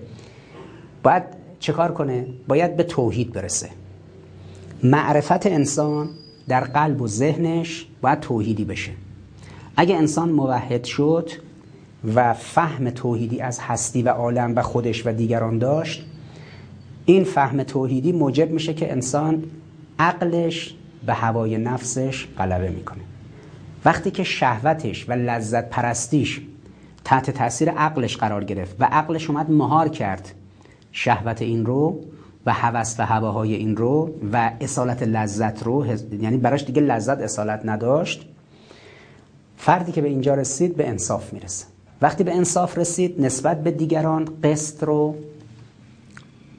باید چه کار کنه؟ باید به توحید برسه. معرفت انسان در قلب و ذهنش باید توحیدی بشه. اگه انسان موحد شد و فهم توحیدی از هستی و عالم و خودش و دیگران داشت این فهم توحیدی موجب میشه که انسان عقلش به هوای نفسش غلبه می‌کنه. وقتی که شهوتش و لذت پرستیش تحت تاثیر عقلش قرار گرفت و عقلش اومد مهار کرد شهوت این رو و هوس و هواهای این رو و اصالت لذت رو یعنی براش دیگه لذت اصالت نداشت فردی که به اینجا رسید به انصاف می‌رسه. وقتی به انصاف رسید نسبت به دیگران قسط رو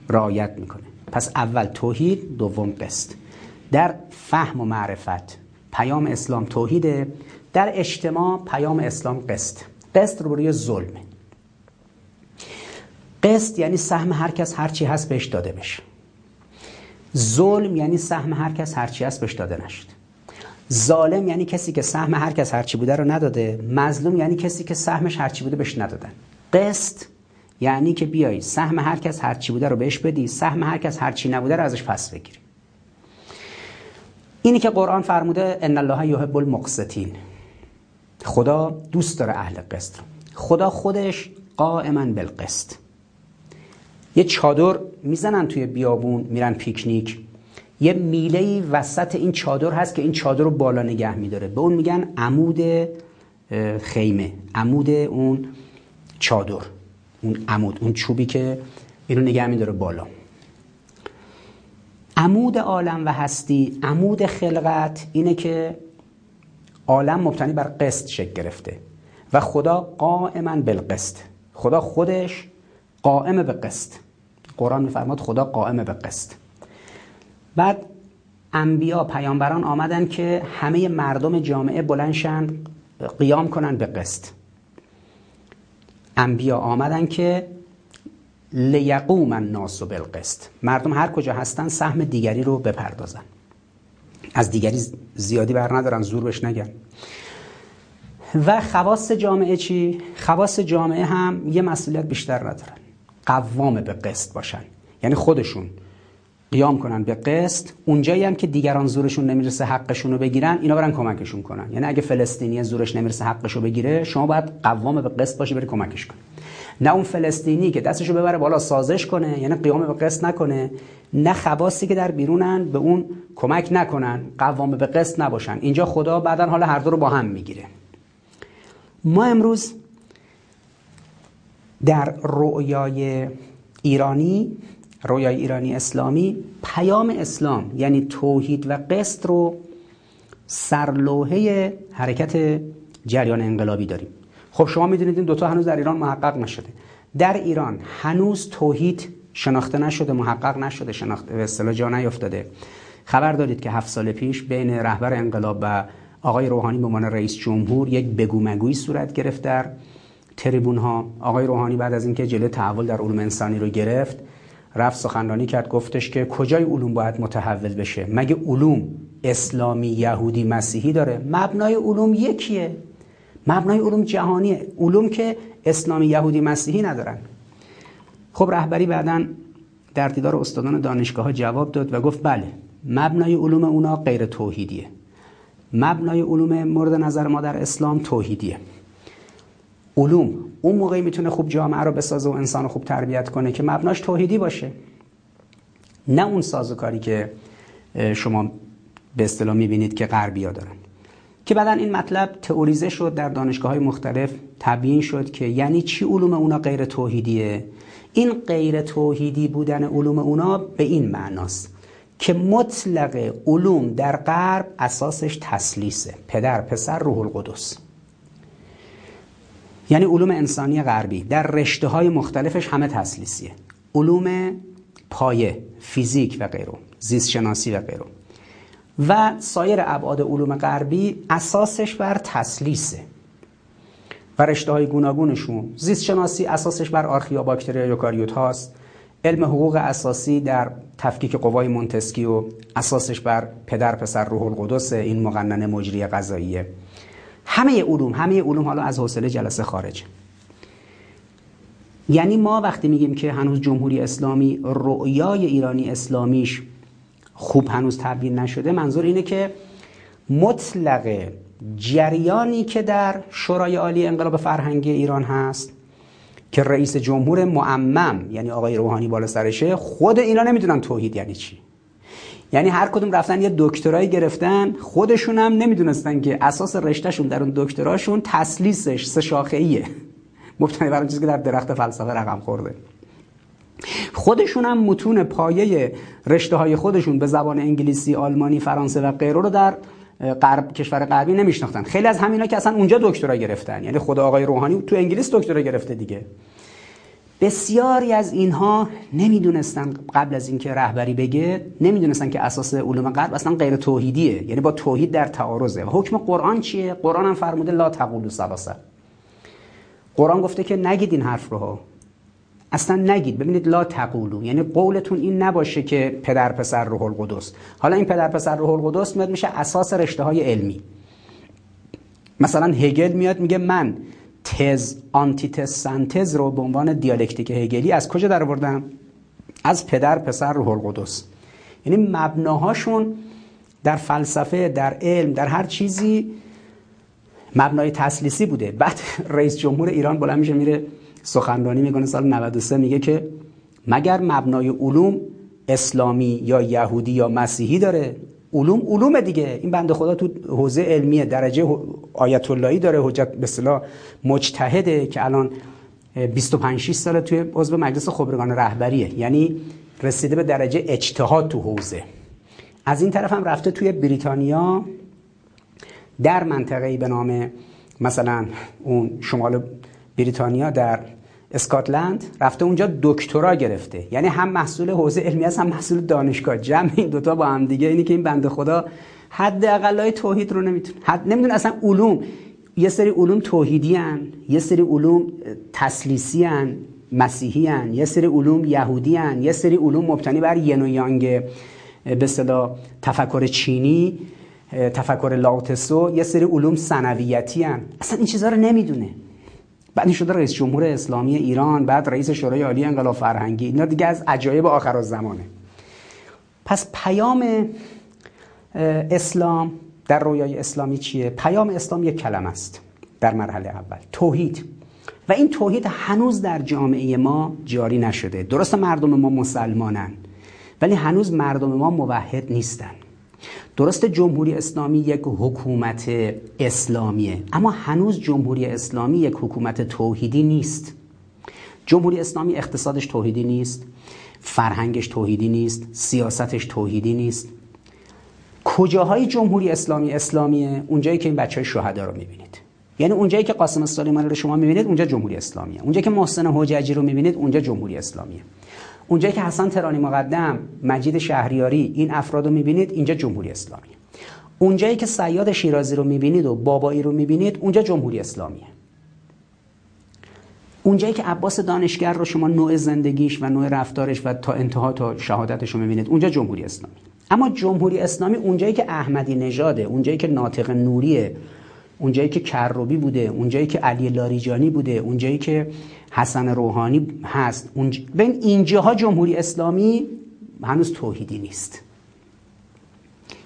رعایت می‌کنه. پس اول توحید دوم قسط. در فهم و معرفت. پیام اسلام توحیده در اجتماع پیام اسلام قسط. قسط رو روی ظلمه قسط یعنی سهم هر کس هر چی هست بهش داده بشه. ظلم یعنی سهم هر کس هر چی هست بهش داده نشد. ظالم یعنی کسی که سهم هر کس هر چی بوده رو نداده. مظلوم یعنی کسی که سهمش هر چی بوده بهش ندادن. قسط یعنی که بیای سهم هر کس هر چی بوده رو بهش بدی. سهم هر کس هر چی نبوده رو ازش پس بگیری. اینی که قرآن فرموده ان الله یحب المقسطین. خدا دوست داره اهل قسط خدا خودش قائما بالقسط. یه چادر می‌زنن توی بیابون میرن پیکنیک. یه میله وسط این چادر هست که این چادر رو بالا نگه میداره. به اون میگن عمود خیمه عمود اون چادر اون عمود اون چوبی که اینو نگه میداره بالا. عمود عالم و هستی عمود خلقت اینه که عالم مبتنی بر قسط شکل گرفته و خدا قائما بالقسط. خدا خودش قائم به قسط. قرآن میفرماد خدا قائم به قسط. بعد انبیا پیامبران آمدن که همه مردم جامعه بلنشن قیام کنن به قسط. انبیا آمدن که لیقوم الناس بالقسط. مردم هر کجا هستن سهم دیگری رو بپردازن. از دیگری زیادی بر ندارن زور بش نگن. و خواص جامعه چی؟ خواص جامعه هم یه مسئولیت بیشتر ندارن. قوام به قسط باشن. یعنی خودشون قیام کنن به قسط. اونجایی هم که دیگران زورشون نمی‌رسه حقشون رو بگیرن اینا برن کمکشون کنن. یعنی اگه فلسطینی زورش نمی‌رسه حقش رو بگیره شما باید قوام به قسط باشی بری کمکش کن نه اون فلسطینی که دستشو ببره بالا سازش کنه یعنی قیام به قسط نکنه. نه خواصی که در بیرونن به اون کمک نکنن قوام به قسط نباشن. اینجا خدا بعدا حالا هر دو رو با هم می‌گیره. ما امروز در رؤیای ایرانی رویای ایرانی اسلامی پیام اسلام یعنی توحید و قسط رو سرلوحه حرکت جریان انقلابی داریم. خب شما می‌دونید این دوتا هنوز در ایران محقق نشده. در ایران هنوز توحید شناخته نشده محقق نشده شناخته به اصطلاح جا نیافتاده خبر دارید که هفت سال پیش بین رهبر انقلاب و آقای روحانی به عنوان رئیس جمهور یک بگو مگوی صورت گرفت در تریبون ها آقای روحانی بعد از اینکه جلوی تحول در علوم انسانی رو گرفت رفت سخنرانی کرد گفتش که کجای علوم باید متحول بشه؟ مگه علوم اسلامی یهودی مسیحی داره؟ مبنای علوم یکیه. مبنای علوم جهانیه علوم که اسلامی یهودی مسیحی ندارن. خب رهبری بعدا در دیدار استادان دانشگاه ها جواب داد و گفت بله مبنای علوم اونا غیر توحیدیه. مبنای علوم مورد نظر ما در اسلام توحیدیه. علوم اون موقعی می‌تونه خوب جامعه رو بسازه و انسان رو خوب تربیت کنه که مبناش توحیدی باشه. نه اون سازوکاری که شما به اصطلاح می‌بینید که غربیا دارن. که بعدا این مطلب تئوریزه شد در دانشگاه های مختلف تبیین شد که یعنی چی علوم اونا غیر توحیدیه؟ این غیر توحیدی بودن علوم اونا به این معناست که مطلق علوم در غرب اساسش تسلیسه پدر پسر روح القدس. یعنی علوم انسانی غربی در رشته های مختلفش همه تسلیسیه علوم پایه فیزیک و غیره زیست شناسی و غیره و سایر ابعاد علوم غربی اساسش بر تسلیسه و رشته های گوناگونشون زیست شناسی اساسش بر آرخیا باکتریا یوکاریوت هاست. علم حقوق اساسی در تفکیک قوای مونتسکی و اساسش بر پدر پسر روح القدس این مقننه مجری قضاییه. همه علوم همه علوم حالا از حوصله جلسه خارج یعنی ما وقتی میگیم که هنوز جمهوری اسلامی رؤیای ایرانی اسلامیش خوب هنوز تبیین نشده منظور اینه که مطلق جریانی که در شورای عالی انقلاب فرهنگی ایران هست که رئیس جمهور معمم یعنی آقای روحانی بالا سرشه خود اینا نمی‌دونن توحید یعنی چی. یعنی هر کدوم رفتن یه دکترایی گرفتن خودشون هم نمی‌دونستن که اساس رشتهشون در اون دکتراشون تسلیسش سه شاخه ایه مبتنی بر چیزی که در درخت فلسفه رقم خورده. خودشون هم متون پایه رشته های خودشون به زبان انگلیسی، آلمانی، فرانسه و غیره رو در غرب کشور غربی نمیشناختن. خیلی از همینا که اصلا اونجا دکترا گرفتن. یعنی خود آقای روحانی تو انگلیس دکترا گرفته دیگه. بسیاری از اینها نمی‌دونستن قبل از اینکه رهبری بگه نمی‌دونستن که اساس علوم غرب اصلا غیر توحیدیه. یعنی با توحید در تعارضه. و حکم قرآن چیه؟ قرآن هم فرموده لا تقولوا ثلاثه قرآن گفته که نگید این حرف رو اصلا نگید. ببینید لا تقولو. یعنی قولتون این نباشه که پدر پسر روح القدس. حالا این پدر پسر روح القدس میاد میشه اساس رشته های علمی. مثلا هگل میاد میگه من تز آنتیتز سنتز رو به عنوان دیالکتیک هگلی از کجا در آوردم از پدر پسر روح القدس. یعنی مبناهاشون در فلسفه در علم در هر چیزی مبنای تسلیسی بوده. بعد رئیس جمهور ایران بلند میشه میره سخنرانی می‌کنه سال 93 میگه که مگر مبنای علوم اسلامی یا یهودی یا مسیحی داره؟ علوم علوم دیگه. این بنده خدا تو حوزه علمی درجه آیت اللهی داره حجت به اصطلاح مجتهده که الان 25 6 سال توی عضو مجلس خبرگان رهبریه. یعنی رسیده به درجه اجتهاد تو حوزه. از این طرف هم رفته توی بریتانیا. در منطقه‌ای به نام مثلا اون شمال بریتانیا در اسکاتلند رفته اونجا دکترا گرفته یعنی هم محصول حوزه علمی است هم محصول دانشگاه جمع این دوتا با هم دیگه اینی که این بنده خدا حد اقلای توحید رو نمی‌تونه حد نمی‌دونه اصلا علوم یه سری علوم توحیدی هن. یه سری علوم تسلیسی هن. مسیحی هن. یه سری علوم یهودی هن. یه سری علوم مبتنی بر ین و یانگ به صدا تفکر چینی تفکر لاوتسو یه سری علوم سنویتی هن. اصلا این چیزها رو نمی‌دونه بعد شده رئیس جمهور اسلامی ایران بعد رئیس شورای عالی انقلاب فرهنگی. اینا دیگه از عجایب آخر زمانه پس پیام اسلام در رویای اسلامی چیه؟ پیام اسلام یک کلمه است در مرحله اول توحید. و این توحید هنوز در جامعه ما جاری نشده. درست مردم ما مسلمانن ولی هنوز مردم ما موحد نیستن. درست جمهوری اسلامی یک حکومت اسلامیه اما هنوز جمهوری اسلامی یک حکومت توحیدی نیست. جمهوری اسلامی اقتصادش توحیدی نیست فرهنگش توحیدی نیست سیاستش توحیدی نیست. کجاهای جمهوری اسلامی اسلامیه؟ اونجایی که این بچه های شهدا رو می‌بینید. یعنی اونجایی که قاسم سلیمانی رو شما می‌بینید اونجا جمهوری اسلامیه. اونجایی که محسن حججی رو می‌بینید اونجا جمهوری اسلامیه. اونجایی که حسن ترانی مقدم مجید شهریاری این افراد رو می‌بینید اینجا جمهوری اسلامیه اونجایی که سیاد شیرازی رو می‌بینید و بابایی رو می‌بینید اونجا جمهوری اسلامیه. اونجایی که عباس دانشگر رو شما نوع زندگیش و نوع رفتارش و تا انتها تا شهادتش رو می‌بینید اونجا جمهوری اسلامی. اما جمهوری اسلامی اونجایی که احمدی نژاده اونجایی که ناطق نوریه اونجایی که کروبی بوده اونجایی که علی لاریجانی بوده اونجایی که حسن روحانی هست. اونج... بین اینجاها جمهوری اسلامی هنوز توحیدی نیست.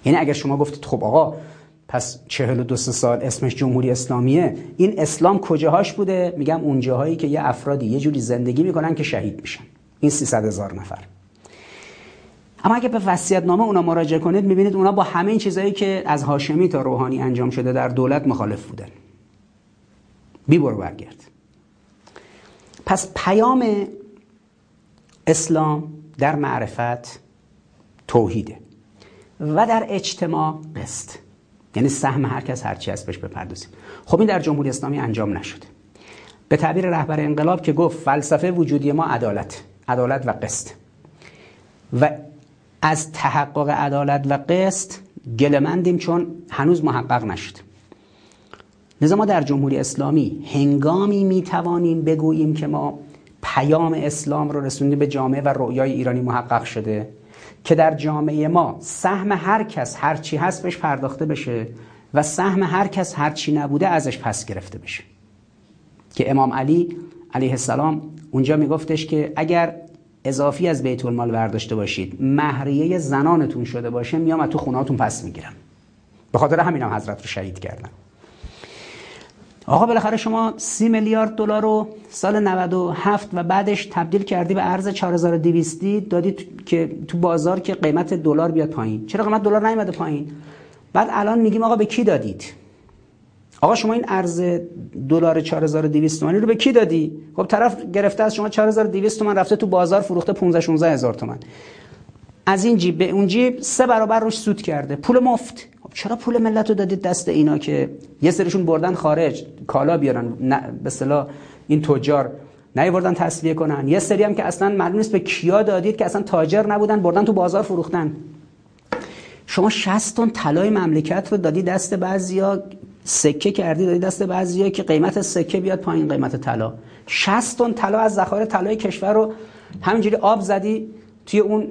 یعنی اگر شما گفتید خب آقا پس چهل و دو سال اسمش جمهوری اسلامیه این اسلام کجاهاش بوده؟ میگم اونجاهایی که یه افرادی یه جوری زندگی می‌کنن که شهید میشن. این 300 هزار نفر. اما اگه به وصیت نامه اونا مراجعه کنید می‌بینید اونا با همه این چیزهایی که از هاشمی تا روحانی انجام شده در دولت مخالف بودن. بی برو برگرد. پس پیام اسلام در معرفت توحیده و در اجتماع قسط. یعنی سهم هر کس هرچی هست بهش بپردازیم. خب این در جمهوری اسلامی انجام نشده. به تعبیر رهبر انقلاب که گفت فلسفه وجودی ما عدالت عدالت و قسط. و از تحقق عدالت و قسط گلمندیم چون هنوز محقق نشد. لذا ما در جمهوری اسلامی هنگامی می‌توانیم بگوییم که ما پیام اسلام رو رسوندیم به جامعه و رویای ایرانی محقق شده که در جامعه ما سهم هر کس هر چی هست بهش پرداخته بشه و سهم هر کس هر چی نبوده ازش پس گرفته بشه. که امام علی علیه السلام اونجا میگفتش که اگر اضافی از بیت المال برداشته باشید مهریه زنانتون شده باشه میام از تو خونهاتون پس می‌گیرم. به خاطر همین هم حضرت رو شهید کردن آقا بالاخره شما سی میلیارد دلار رو سال 97 و بعدش تبدیل کردی به ارز 4200 دادی که تو بازار که قیمت دلار بیاد پایین. چرا قیمت دلار نیومده پایین؟ بعد الان میگیم آقا به کی دادید؟ آقا شما این ارز دلار 4200 تومانی رو به کی دادی؟ خب طرف گرفته از شما 4200 تومن رفته تو بازار فروخته 15 16 هزار تومن. از این جیب به اون جیب سه برابر روش سود کرده. پول مفت. چرا پول ملت رو دادید دست اینا که یه سریشون بردن خارج کالا بیارن به اصطلاح این تجار نیوردن تصویه کنن. یه سری هم که اصلا معلوم نیست به کیا دادید که اصلا تاجر نبودن بردن تو بازار فروختن. شما 60 تن طلای مملکت رو دادی دست بعضیا سکه کردی دادی دست بعضیا که قیمت سکه بیاد پایین قیمت طلا. 60 تن طلا از ذخایر طلای کشور رو همینجوری آب زدی توی اون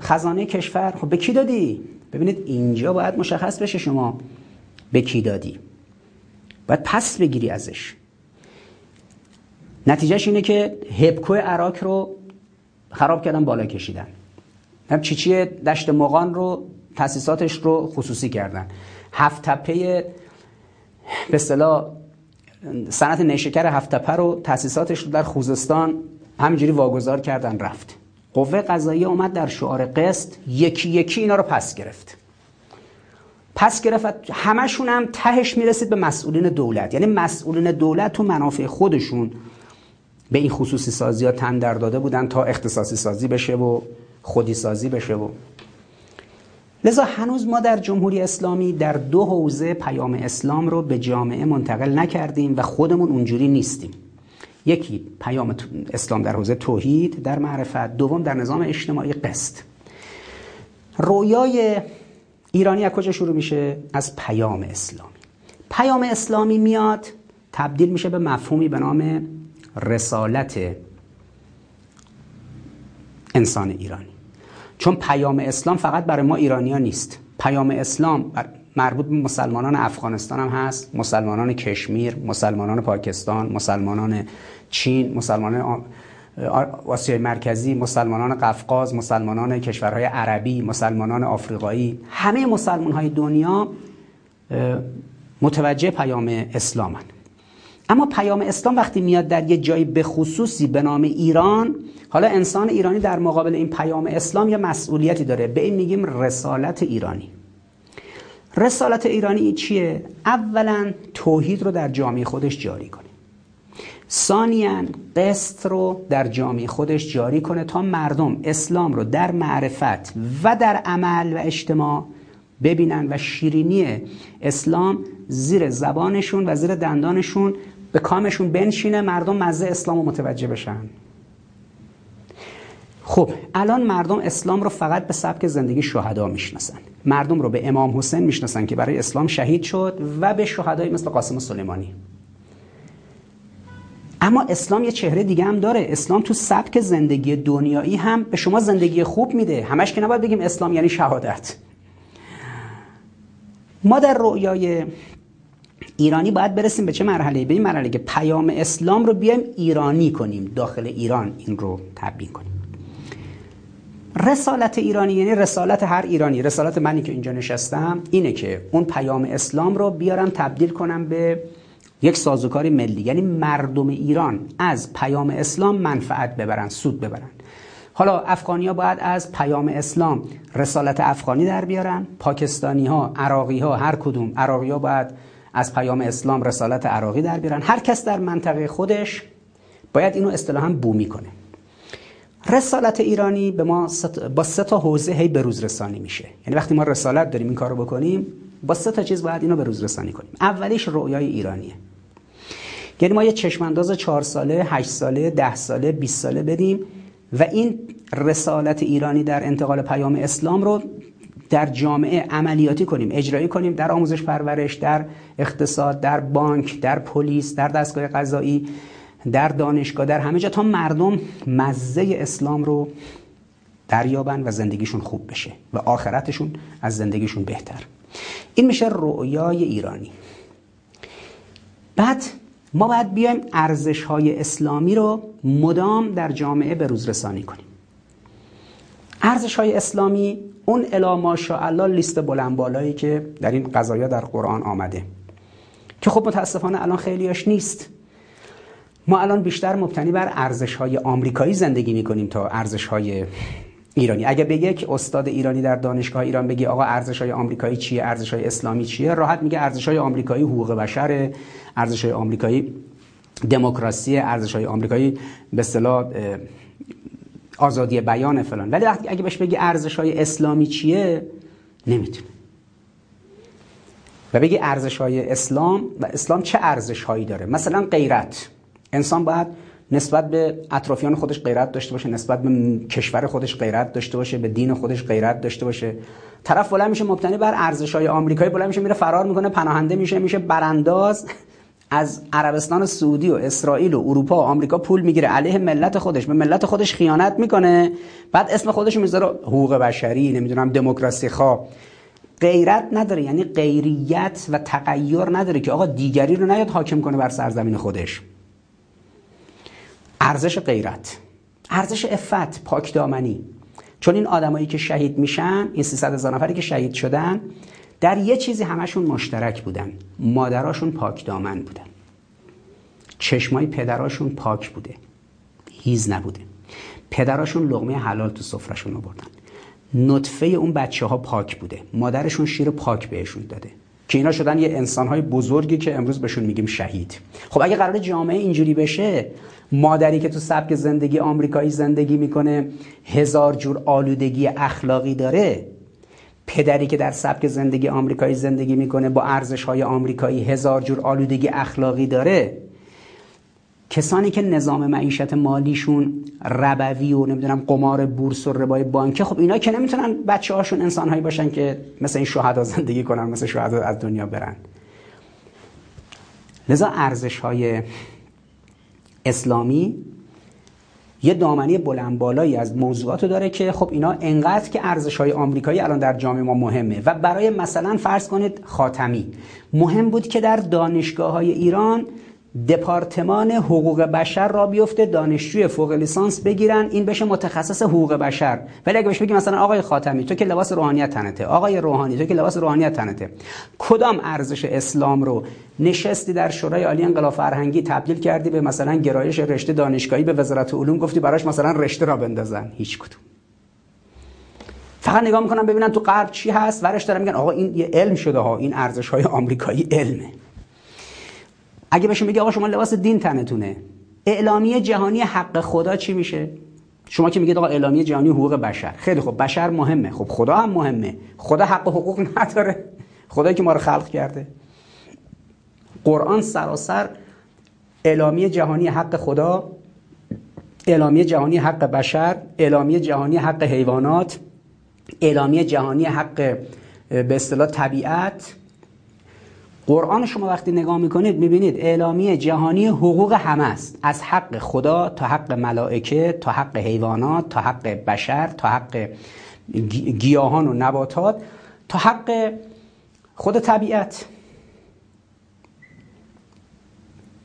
خزانه کشور. خب به کی دادی؟ ببینید اینجا باید مشخص بشه شما به کی دادی. باید پس بگیری ازش. نتیجهش اینه که هبکو عراق رو خراب کردن بالا کشیدن. هم چیچی دشت مقان رو تاسیساتش رو خصوصی کردن. هفت تپه به اصطلاح صنعت نیشکر هفت تپه رو تاسیساتش رو در خوزستان همینجوری واگذار کردن رفت. قوه قضاییه اومد در شعار قسط یکی یکی اینا رو پس گرفت. پس گرفت همشون هم تهش می‌رسید به مسئولین دولت. یعنی مسئولین دولت تو منافع خودشون به این خصوصی سازی ها تن در داده بودن تا اختصاصی سازی بشه و خودی سازی بشه و لذا هنوز ما در جمهوری اسلامی در دو حوزه پیام اسلام رو به جامعه منتقل نکردیم و خودمون اونجوری نیستیم. یکی پیام اسلام در حوزه توحید در معرفت دوم در نظام اجتماعی قسط. رویای ایرانی از کجا شروع میشه؟ از پیام اسلامی. پیام اسلامی میاد تبدیل میشه به مفهومی به نام رسالت انسان ایرانی. چون پیام اسلام فقط برای ما ایرانی ها نیست. پیام اسلام مربوط به مسلمانان افغانستان هم هست. مسلمانان کشمیر مسلمانان پاکستان مسلمانان چین مسلمانان آسیای مرکزی مسلمانان قفقاز مسلمانان کشورهای عربی مسلمانان آفریقایی. همه مسلمان های دنیا متوجه پیام اسلام اما پیام اسلام وقتی میاد در یه جایی به خصوصی به نام ایران حالا انسان ایرانی در مقابل این پیام اسلام یه مسئولیتی داره. به این میگیم رسالت ایرانی. رسالت ایرانی چیه؟ اولا توحید رو در جامعه خودش جاری کنه ثانیا قسط رو در جامعه خودش جاری کنه تا مردم اسلام رو در معرفت و در عمل و اجتماع ببینن و شیرینی اسلام زیر زبانشون و زیر دندانشون به کامشون بنشینه مردم مزه اسلام رو متوجه بشن خب الان مردم اسلام رو فقط به سبک زندگی شهدا می‌شناسن. مردم رو به امام حسین می‌شناسن که برای اسلام شهید شد و به شهدایی مثل قاسم سلیمانی. اما اسلام یه چهره دیگه هم داره. اسلام تو سبک زندگی دنیایی هم به شما زندگی خوب میده. همش که نباید بگیم اسلام یعنی شهادت. ما در رؤیای ایرانی باید برسیم به چه مرحله به این مرحله که پیام اسلام رو بیایم ایرانی کنیم. داخل ایران این رو تبیین کنیم. رسالت ایرانی یعنی رسالت هر ایرانی. رسالت منی که اینجا نشستم اینه که اون پیام اسلام رو بیارم تبدیل کنم به یک سازوکار ملی. یعنی مردم ایران از پیام اسلام منفعت ببرن سود ببرن. حالا افغانی باید از پیام اسلام رسالت افغانی در بیارن. پاکستانی ها عراقی ها هر کدوم عراقی ها باید از پیام اسلام رسالت عراقی در بیارن. هر کس در منطقه خودش باید اینو اصطلاحا بومی کنه. رسالت ایرانی به ما با سه تا حوزه هی به روز رسانی میشه. یعنی وقتی ما رسالت داریم این کارو بکنیم با سه تا چیز باید اینو به روز رسانی کنیم. اولیش رویای ایرانیه. یعنی ما یه چشمانداز چهار ساله، هشت ساله، ده ساله، 20 ساله بدیم و این رسالت ایرانی در انتقال پیام اسلام رو در جامعه عملیاتی کنیم اجرایی کنیم در آموزش پرورش در اقتصاد در بانک در پلیس در دستگاه قضایی. در دانشگاه در همه جا تا مردم مزه اسلام رو دریابن و زندگیشون خوب بشه و آخرتشون از زندگیشون بهتر. این میشه رؤیای ایرانی. بعد ما باید بیایم ارزش های اسلامی رو مدام در جامعه به روز رسانی کنیم. ارزش های اسلامی اون الا ماشاءالله لیست بلند بالایی که در این قضایا در قرآن آمده که خب متاسفانه الان خیلیاش نیست. ما الان بیشتر مبتنی بر ارزش های آمریکایی زندگی می‌کنیم تا ارزش های ایرانی. اگه به یک استاد ایرانی در دانشگاه ایران بگی آقا ارزش های آمریکایی چیه ارزش های اسلامی چیه راحت میگه ارزش های آمریکایی حقوق بشر ارزش های آمریکایی دموکراسی ارزش های آمریکایی به اصطلاح آزادی بیان فلان. ولی وقتی اگه بهش بگی ارزش های اسلامی چیه نمی‌تونه. و بگی ارزش های اسلام و اسلام چه ارزش هایی داره؟ مثلا غیرت. انسان باید نسبت به اطرافیان خودش غیرت داشته باشه نسبت به کشور خودش غیرت داشته باشه به دین خودش غیرت داشته باشه. طرف بلند میشه مبتنی بر ارزش های آمریکایی بلند میشه میره فرار می‌کنه پناهنده میشه میشه برانداز. از عربستان سعودی و اسرائیل و اروپا و آمریکا پول می‌گیره علیه ملت خودش. به ملت خودش خیانت می‌کنه. بعد اسم خودش می‌ذاره حقوق بشری نمی‌دونم دموکراسی خواه. غیرت نداره یعنی غیریت و تغییر نداره که آقا دیگری رو نیاد حاکم کنه بر سرزمین خودش. ارزش غیرت ارزش افت پاک دامنی. چون این آدمایی که شهید میشن این 300 هزار نفری که شهید شدن در یه چیزی همشون مشترک بودن. مادراشون پاک دامن بودن. چشمای پدراشون پاک بوده. هیز نبوده. پدراشون لغمه حلال تو سفرشون آوردن. نطفه اون بچه ها پاک بوده. مادرشون شیر پاک بهشون داده. که اینا شدن یه انسان های بزرگی که امروز بهشون میگیم شهید. خب اگه قرار جامعه اینجوری بشه مادری که تو سبک زندگی آمریکایی زندگی می‌کنه هزار جور آلودگی اخلاقی داره پدری که در سبک زندگی آمریکایی زندگی می‌کنه با ارزش های آمریکایی هزار جور آلودگی اخلاقی داره کسانی که نظام معیشت مالیشون ربوی و نمی‌دونم قمار بورس و ربای بانکه خب اینا که نمی‌تونن بچه هاشون انسان هایی باشن که مثل این شهدا زندگی کنن مثل شهدا از دنیا برن. لذا ارزش های اسلامی یه دامنی بلند بالایی از موضوعاتو داره که خب اینا انقدر که ارزش های آمریکایی الان در جامعه ما مهمه. و برای مثلا فرض کنید خاتمی. مهم بود که در دانشگاه های ایران دپارتمان حقوق بشر را بیفته دانشجوی فوق لیسانس بگیرن این بشه متخصص حقوق بشر. ولی اگه بهش بگی مثلا آقای خاتمی تو که لباس روحانیت تنته. آقای روحانی تو که لباس روحانیت تنته. کدام ارزش اسلام رو نشستی در شورای عالی انقلاب فرهنگی تبدیل کردی به مثلا گرایش رشته دانشگاهی به وزارت علوم گفتی براش مثلا رشته را بندازن؟ هیچ کدوم. فقط نگاه می‌کنم ببینن تو غرب چی هست ورش دارن میگن آقا این یه علم شده ها این ارزش های آمریکایی علمه. اگه بهشون بگی آقا شما لباس دین تنتونه. اعلامیه جهانی حق خدا چی میشه؟ شما که میگید آقا اعلامیه جهانی حقوق بشر. خیلی خب بشر مهمه. خب خدا هم مهمه. خدا حق و حقوق نداره. خدایی که ما رو خلق کرده. قرآن سراسر اعلامیه جهانی حق خدا اعلامیه جهانی حق بشر اعلامیه جهانی حق حیوانات اعلامیه جهانی حق به اصطلاح طبیعت قرآن شما وقتی نگاه می‌کنید می‌بینید اعلامیه جهانی حقوق همه است. از حق خدا تا حق ملائکه تا حق حیوانات تا حق بشر تا حق گیاهان و نباتات تا حق خود طبیعت.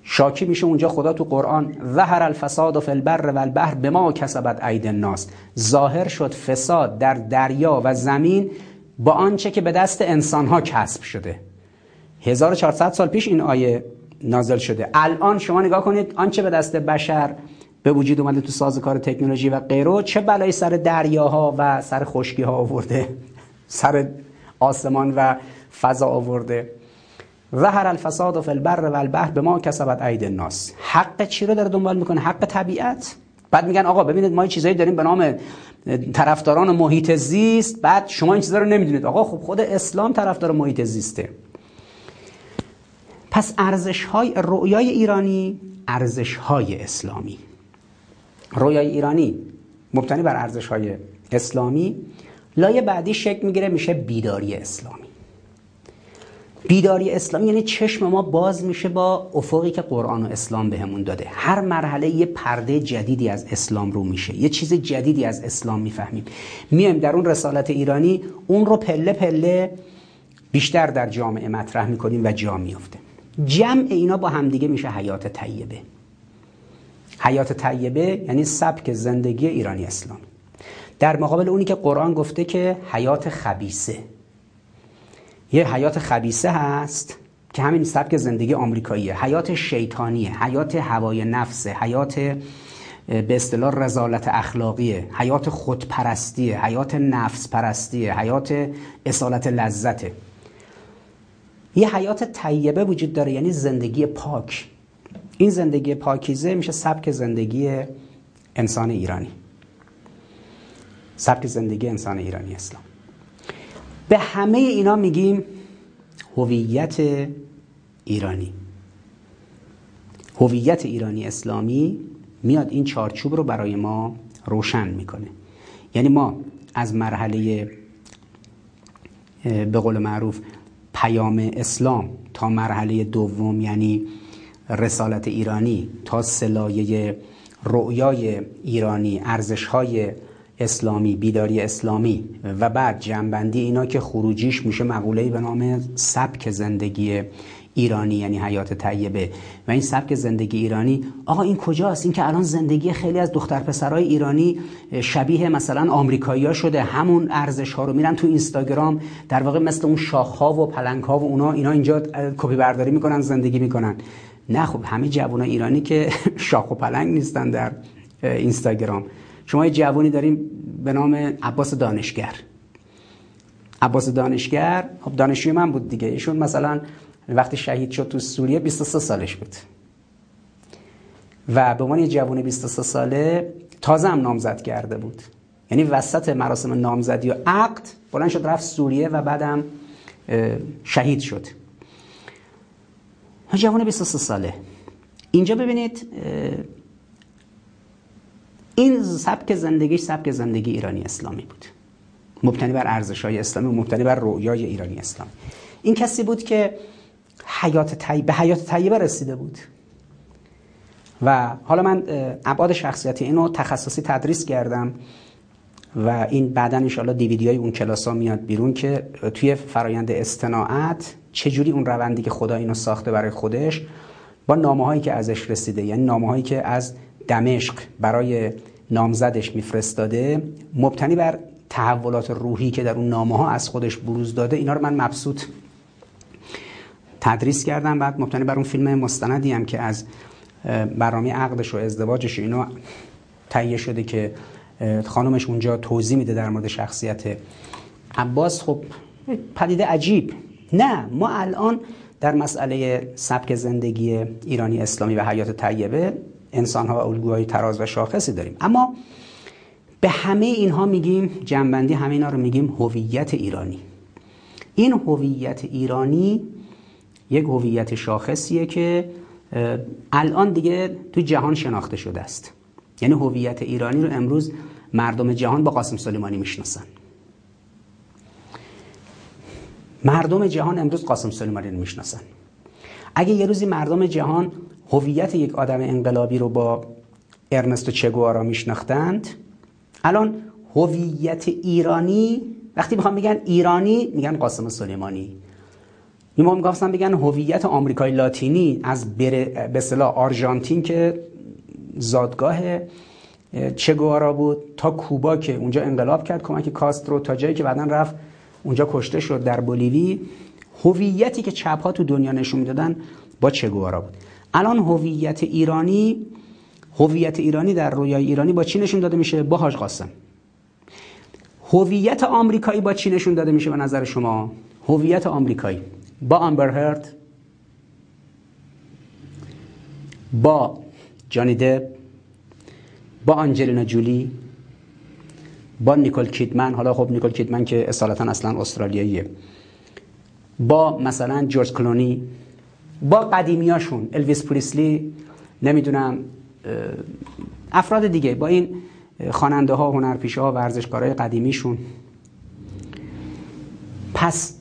شاکی میشه اونجا خدا تو قرآن ظهر الفساد فی البر و البحر به ما کسبت عید الناس. ظاهر شد فساد در دریا و زمین با آنچه که به دست انسانها کسب شده. 1400 سال پیش این آیه نازل شده. الان شما نگاه کنید آنچه به دست بشر به وجود اومده تو سازوکار تکنولوژی و غیره چه بلایی سر دریاها و سر خشکی ها آورده سر آسمان و فضا آورده. ظهر الفساد فی البر و البحر به ما کسبت عید الناس. حق چی رو داره دنبال می‌کنه؟ حق طبیعت. بعد میگن آقا ببینید ما چیزایی داریم به نام طرفداران محیط زیست. بعد شما این چیزا رو نمی‌دونید. آقا خب خود اسلام طرفدار محیط زیسته. پس ارزش های رویای ایرانی ارزش های اسلامی. رویای ایرانی مبتنی بر ارزش های اسلامی لایه بعدی شکل می‌گیره میشه بیداری اسلامی. بیداری اسلامی یعنی چشم ما باز میشه با افقی که قرآن و اسلام بهمون داده. هر مرحله یه پرده جدیدی از اسلام رو میشه. یه چیز جدیدی از اسلام می‌فهمیم. میایم در اون رسالت ایرانی اون رو پله پله بیشتر در جامعه مطرح می‌کنیم و جا میافته. جمع اینا با همدیگه میشه حیات طیبه. حیات طیبه یعنی سبک زندگی ایرانی اسلام. در مقابل اونی که قرآن گفته که حیات خبیسه یه حیات خبیسه هست که همین سبک زندگی آمریکاییه. حیات شیطانیه حیات هوای نفسه حیات به اصطلاح رزالت اخلاقیه حیات خودپرستیه حیات نفس پرستیه حیات اصالت لذته. یه حیات طیبه وجود داره یعنی زندگی پاک. این زندگی پاکیزه میشه سبک زندگی انسان ایرانی. سبک زندگی انسان ایرانی اسلام. به همه اینا میگیم هویت ایرانی. هویت ایرانی اسلامی میاد این چارچوب رو برای ما روشن می‌کنه. یعنی ما از مرحله به قول معروف پیام اسلام تا مرحله دوم یعنی رسالت ایرانی تا سلایه رؤیای ایرانی ارزشهای اسلامی بیداری اسلامی و بعد جنبندی اینا که خروجیش میشه مقوله‌ای به نام سبک زندگی ایرانی یعنی حیات طیبه. و این سبک زندگی ایرانی آقا این کجاست؟ این که الان زندگی خیلی از دختر پسرای ایرانی شبیه مثلا آمریکایی‌ها شده. همون ارزش ها رو میرن تو اینستاگرام در واقع مثل اون شاخ ها و پلنگ ها و اونا اینا اینجا کپی برداری می‌کنن زندگی می‌کنن. نه خب همه جوان ایرانی که شاخ و پلنگ نیستن در اینستاگرام. شما یه جوانی داریم به نام عباس دانشگر. عباس دانشگر خب دانشجوی من بود دیگه. ایشون مثلا وقتی شهید شد تو سوریه 23 سالش بود. و به عنوان یه جوان 23 ساله تازه هم نامزد کرده بود. یعنی وسط مراسم نامزدی و عقد بلند شد رفت سوریه و بعدم شهید شد. جوان 23 ساله. اینجا ببینید این سبک زندگیش سبک زندگی ایرانی اسلامی بود. مبتنی بر ارزش های اسلامی و مبتنی بر رویای ایرانی اسلامی. این کسی بود که حیات طیبه به حیات طیبه رسیده بود. و حالا من ابعاد شخصیتی اینو تخصصی تدریس کردم و این بعدا انشاءالله دیویدی های اون کلاس ها میاد بیرون که توی فرایند استناعت چجوری اون روندی که خدا اینو ساخته برای خودش با نامه هایی که ازش رسیده یعنی نامه هایی که از دمشق برای نامزدش میفرستاده مبتنی بر تحولات روحی که در اون نامه ها از خودش بروز داده اینا رو من مبسوط تدریس کردم. بعد مبتنی بر اون فیلم مستندی هم که از برنامه عقدش و ازدواجش اینو تهیه شده که خانمش اونجا توضیح میده در مورد شخصیت عباس. خب پدیده عجیب. نه ما الان در مسئله سبک زندگی ایرانی اسلامی و حیات طیبه انسان ها و الگوهای تراز و شاخصی داریم. اما به همه اینها میگیم جنبندی همه اینا رو میگیم هویت ایرانی. این هویت ایرانی یک هویت شاخصیه که الان دیگه تو جهان شناخته شده است. یعنی هویت ایرانی رو امروز مردم جهان با قاسم سلیمانی می‌شناسن. مردم جهان امروز قاسم سلیمانی رو می‌شناسن. اگه یه روزی مردم جهان هویت یک آدم انقلابی رو با ارنستو چگوارا میشناختند الان هویت ایرانی وقتی می‌خوام میگن ایرانی میگن قاسم سلیمانی. ما می‌گفتن بگن هویت آمریکای لاتینی از به اصطلاح آرژانتین که زادگاه چگوارا بود تا کوبا که اونجا انقلاب کرد کمک کاسترو تا جایی که بعدا رفت اونجا کشته شد در بولیوی. هویتی که چپ ها تو دنیا نشون می‌دادن با چگوارا بود. الان هویت ایرانی هویت ایرانی در رویای ایرانی با چی نشون داده میشه؟ با حاج قاسم. هویت آمریکایی با چی نشون داده میشه به نظر شما؟ هویت آمریکایی. با آمبر هرد با جانی دب با آنجلینا جولی با نیکل کیدمن. حالا خب نیکل کیدمن که اصالتا اصلا استرالیاییه. با مثلا جورج کلونی با قدیمیاشون. الویس پریسلی نمی‌دونم افراد دیگه. با این خواننده ها هنرپیشه ها ورزشکارای قدیمیشون. پس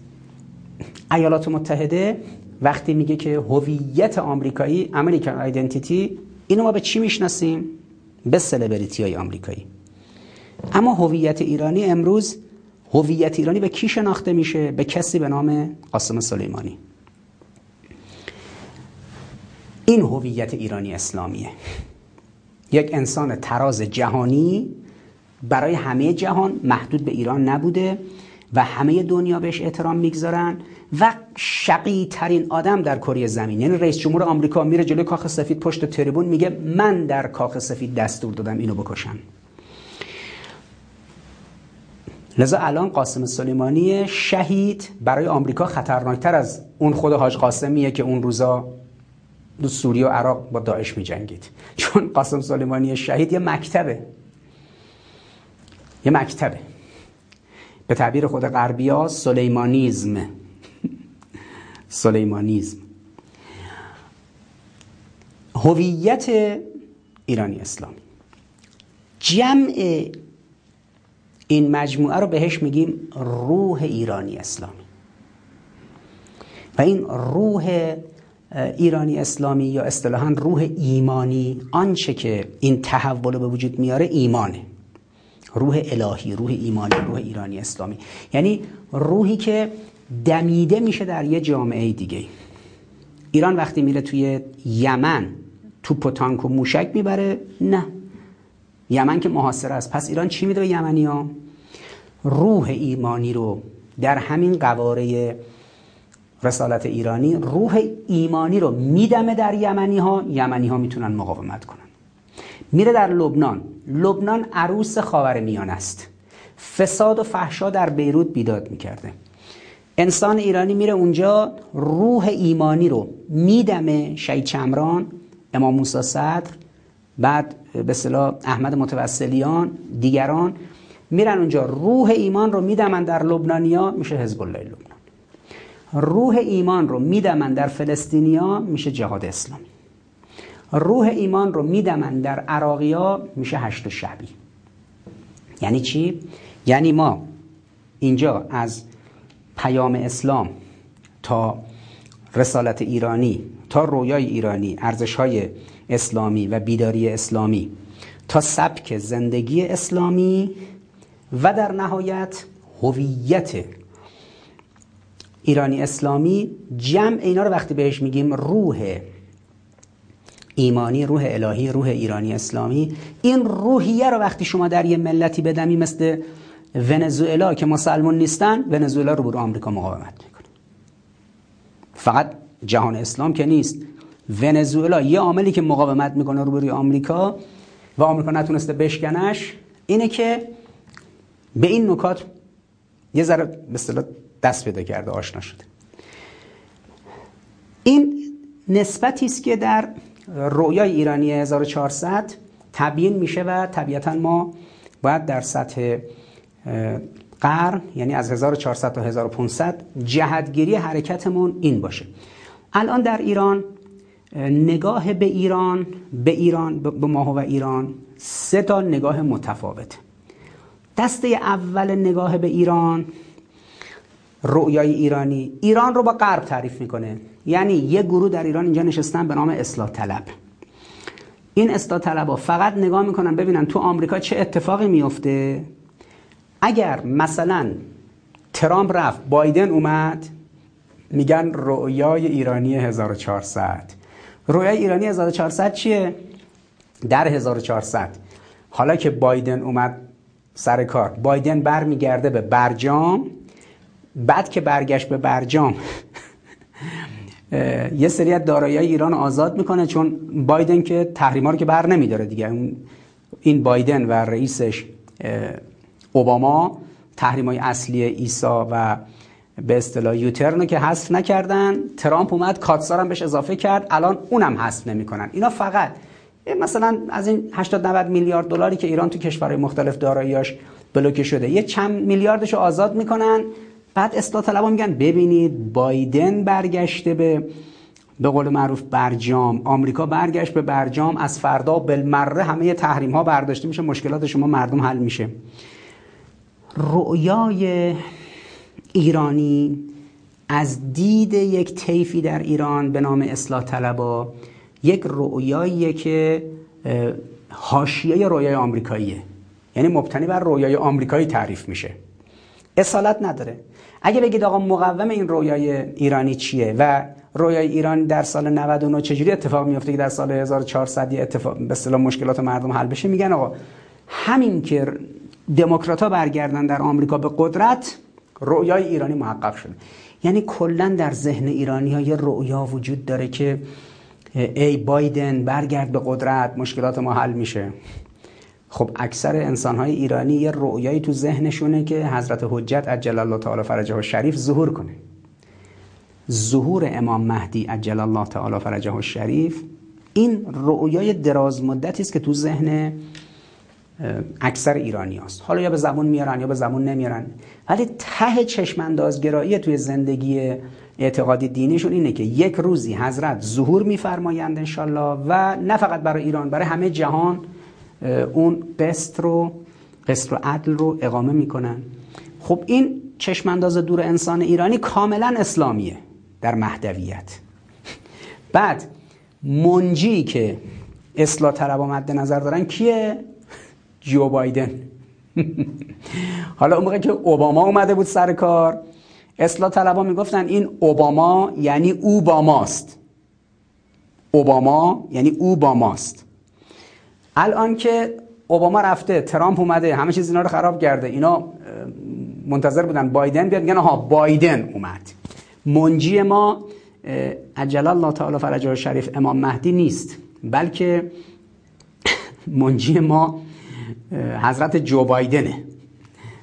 ایالات متحده وقتی میگه که هویت آمریکایی امریکن آیدنتیتی اینو ما به چی می‌شناسیم؟ به سلبریتی های آمریکایی. اما هویت ایرانی امروز هویت ایرانی به کی شناخته میشه؟ به کسی به نام قاسم سلیمانی. این هویت ایرانی اسلامیه. یک انسان تراز جهانی برای همه جهان محدود به ایران نبوده. و همه دنیا بهش احترام می‌گذارن و شقی ترین آدم در کره زمین. یعنی رئیس جمهور آمریکا میره جلوی کاخ سفید پشت تریبون میگه من در کاخ سفید دستور دادم اینو بکشن لذا الان قاسم سلیمانی شهید برای آمریکا خطرناکتر از اون خود حاج قاسمیه که اون روزا دو سوریه و عراق با داعش می جنگید چون قاسم سلیمانی شهید یه مکتبه. یه مکتبه. به تعبیر خود غربی ها سلیمانیزم. سلیمانیزم. هویت ایرانی اسلامی. جمع این مجموعه رو بهش میگیم روح ایرانی اسلامی. و این روح ایرانی اسلامی یا اصطلاحا روح ایمانی آنچه که این تحول به وجود میاره ایمانه. روح الهی روح ایمانی روح ایرانی اسلامی. یعنی روحی که دمیده میشه در یه جامعه دیگه. ایران وقتی میره توی یمن توپ و تانک و موشک می‌بره نه. یمن که محاصره است. پس ایران چی میده به یمنی ها؟ روح ایمانی رو در همین قواره رسالت ایرانی روح ایمانی رو میدمه در یمنی ها یمنی ها می‌تونن مقاومت کنن. میره در لبنان. لبنان عروس خاور میان است. فساد و فحشا در بیروت بیداد می‌کرده. انسان ایرانی میره اونجا روح ایمانی رو میدمه شهید چمران امام موسی صدر بعد به صلاح احمد متوسلیان دیگران میرن اونجا. روح ایمان رو میدمن در لبنانیا میشه حزب الله لبنان. روح ایمان رو میدمن در فلسطینیا میشه جهاد اسلامی. روح ایمان رو میدمن در عراقیا میشه هشت شعبی یعنی چی؟ یعنی ما اینجا از پیام اسلام تا رسالت ایرانی تا رویای ایرانی ارزش های اسلامی و بیداری اسلامی تا سبک زندگی اسلامی و در نهایت هویت ایرانی اسلامی جمع اینا رو وقتی بهش میگیم روح ایمانی روح الهی روح ایرانی اسلامی. این روحیه رو وقتی شما در یه ملتی بدمی مثل ونزوئلا که مسلمان نیستن ونزوئلا رو برو آمریکا مقاومت می‌کنه. فقط جهان اسلام که نیست. ونزوئلا یه عاملی که مقاومت می‌کنه روبروی آمریکا و آمریکا نتونسته بشکنش اینه که به این نکات یه ذره به دست پیدا کرده آشنا شده. این نسبتی است که در رویای ایرانی 1400 تبیین میشه و طبیعتا ما باید در سطح قرن یعنی از 1400 تا 1500 جهتگیری حرکتمون این باشه. الان در ایران نگاه به ایران به ایران به ماهو و ایران سه تا نگاه متفاوته دسته اول نگاه به ایران رؤیای ایرانی. ایران رو با غرب تعریف می‌کنه. یعنی یه گروه در ایران اینجا نشستن به نام اصلاح طلب این اصلاح طلب ها فقط نگاه می‌کنن ببینن تو آمریکا چه اتفاقی میفته اگر مثلا ترامپ رفت بایدن اومد میگن رؤیای ایرانی 1400 رؤیای ایرانی 1400 چیه؟ در 1400 حالا که بایدن اومد سر کار بایدن برمیگرده به برجام بعد که برگشت به برجام یه سری از دارایی ایران آزاد می‌کنه چون بایدن که تحریما رو که بر نمیداره دیگه. این بایدن و رئیسش اوباما تحریم های اصلی ایسا و به اصطلاح یوترن که حذف نکردن. ترامپ اومد کاتسار هم بهش اضافه کرد. الان اونم حذف نمی‌کنن. اینا فقط مثلا از این 80 90 میلیارد دلاری که ایران تو کشورهای مختلف داراییاش بلوکه شده یه چند میلیاردش رو آزاد می‌کنن. بعد اصلاح طلبا میگن ببینید بایدن برگشته به به قول معروف برجام. آمریکا برگشت به برجام. از فردا بالمره همه تحریم ها برداشته میشه. مشکلات شما مردم حل میشه. رؤیای ایرانی از دید یک طیفی در ایران به نام اصلاح طلبا یک رؤیاییه که حاشیه رویای آمریکاییه. یعنی مبتنی بر رویای آمریکایی تعریف میشه. اصالت نداره. اگه بگید آقا مقوم این رویای ایرانی چیه و رویای ایران در سال 99 چجوری اتفاق میفته که در سال 1400 اتفاق به اصطلاح مشکلات مردم حل بشه؟ میگن آقا همین که دموکرات ها برگردن در آمریکا به قدرت رویای ایرانی محقق شده. یعنی کلا در ذهن ایرانی ها یه رویا وجود داره که ای بایدن برگرد به قدرت مشکلات ما حل میشه. خب اکثر انسان های ایرانی یه رؤیایی تو ذهنشونه که حضرت حجت عجل الله تعالی فرجه شریف ظهور کنه ظهور امام مهدی عجل الله تعالی فرجه شریف این رؤیای دراز مدتی است که تو ذهن اکثر ایرانی هست. حالا یا به زبون میارن یا به زبون نمیارن ولی ته چشماندازگرایی توی زندگی اعتقادی دینیشون اینه که یک روزی حضرت ظهور میفرمایند انشالله و نه فقط برای ایران برای همه جهان اون قسط رو قسط و عدل رو اقامه می‌کنن. خب این چشمانداز دور انسان ایرانی کاملا اسلامیه در مهدویت. بعد منجی که اصلاح طلب مد نظر دارن کیه؟ جو بایدن. حالا اون موقع که اوباما اومده بود سر کار اصلاح طلبا می‌گفتن این اوباما یعنی او با ماست. اوباما یعنی او با ماست. الان که اوباما رفته ترامپ اومده همه چیز اینا رو خراب کرده اینا منتظر بودن بایدن بیاد. میگن ها بایدن اومد. منجی ما عجل الله تعالی فرجه شریف امام مهدی نیست بلکه منجی ما حضرت جو بایدنه.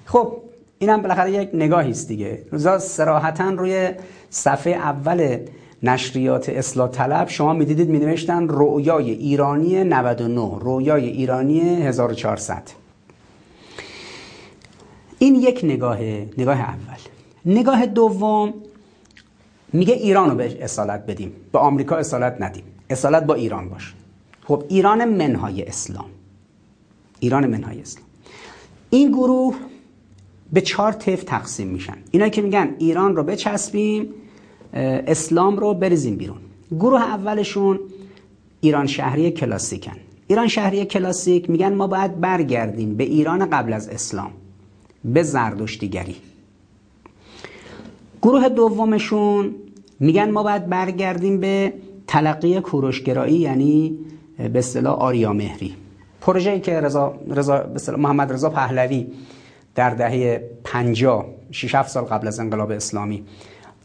خب اینم بالاخره یک نگاهی است دیگه. روزا سراحتا روی صفحه اول نشریات اصلاح طلب شما می‌دیدید می نوشتن رویای ایرانی 99 رویای ایرانی 1400 این یک نگاه نگاه اول. نگاه دوم میگه ایران رو به اصالت بدیم به آمریکا اصالت ندیم. اصالت با ایران باشه خب ایران منهای اسلام. ایران منهای اسلام. این گروه به چهار طیف تقسیم میشن. اینا که میگن ایران رو بچسبیم اسلام رو بریزیم بیرون. گروه اولشون ایران شهری کلاسیکن. ایران شهری کلاسیک میگن ما باید برگردیم به ایران قبل از اسلام به زردشتیگری. گروه دومشون میگن ما باید برگردیم به تلقی کوروشگرایی یعنی به اصطلاح آریا مهری. پروژه‌ای که رضا رضا محمد رضا پهلوی در دهه 50 6 7 سال قبل از انقلاب اسلامی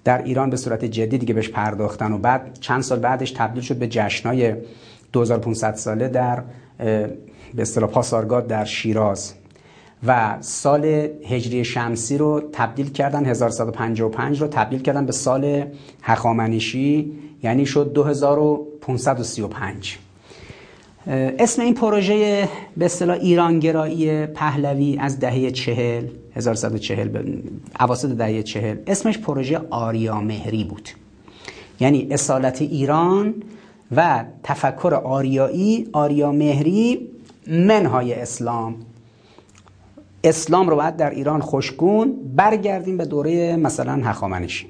در ایران به صورت جدی دیگه بهش پرداختن و بعد چند سال بعدش تبدیل شد به جشنای 2500 ساله در به اصطلاح پاسارگاد در شیراز. و سال هجری شمسی رو تبدیل کردن 1155 رو تبدیل کردن به سال هخامنشی یعنی شد 2535 اسم این پروژه به اصطلاح ایرانگرایی پهلوی از دهه چهل. 1140 اواسط دهه چهل. اسمش پروژه آریا مهری بود. یعنی اصالت ایران و تفکر آریایی آریا مهری منهای اسلام. اسلام رو باید در ایران خوشگون برگردیم به دوره مثلا هخامنشی.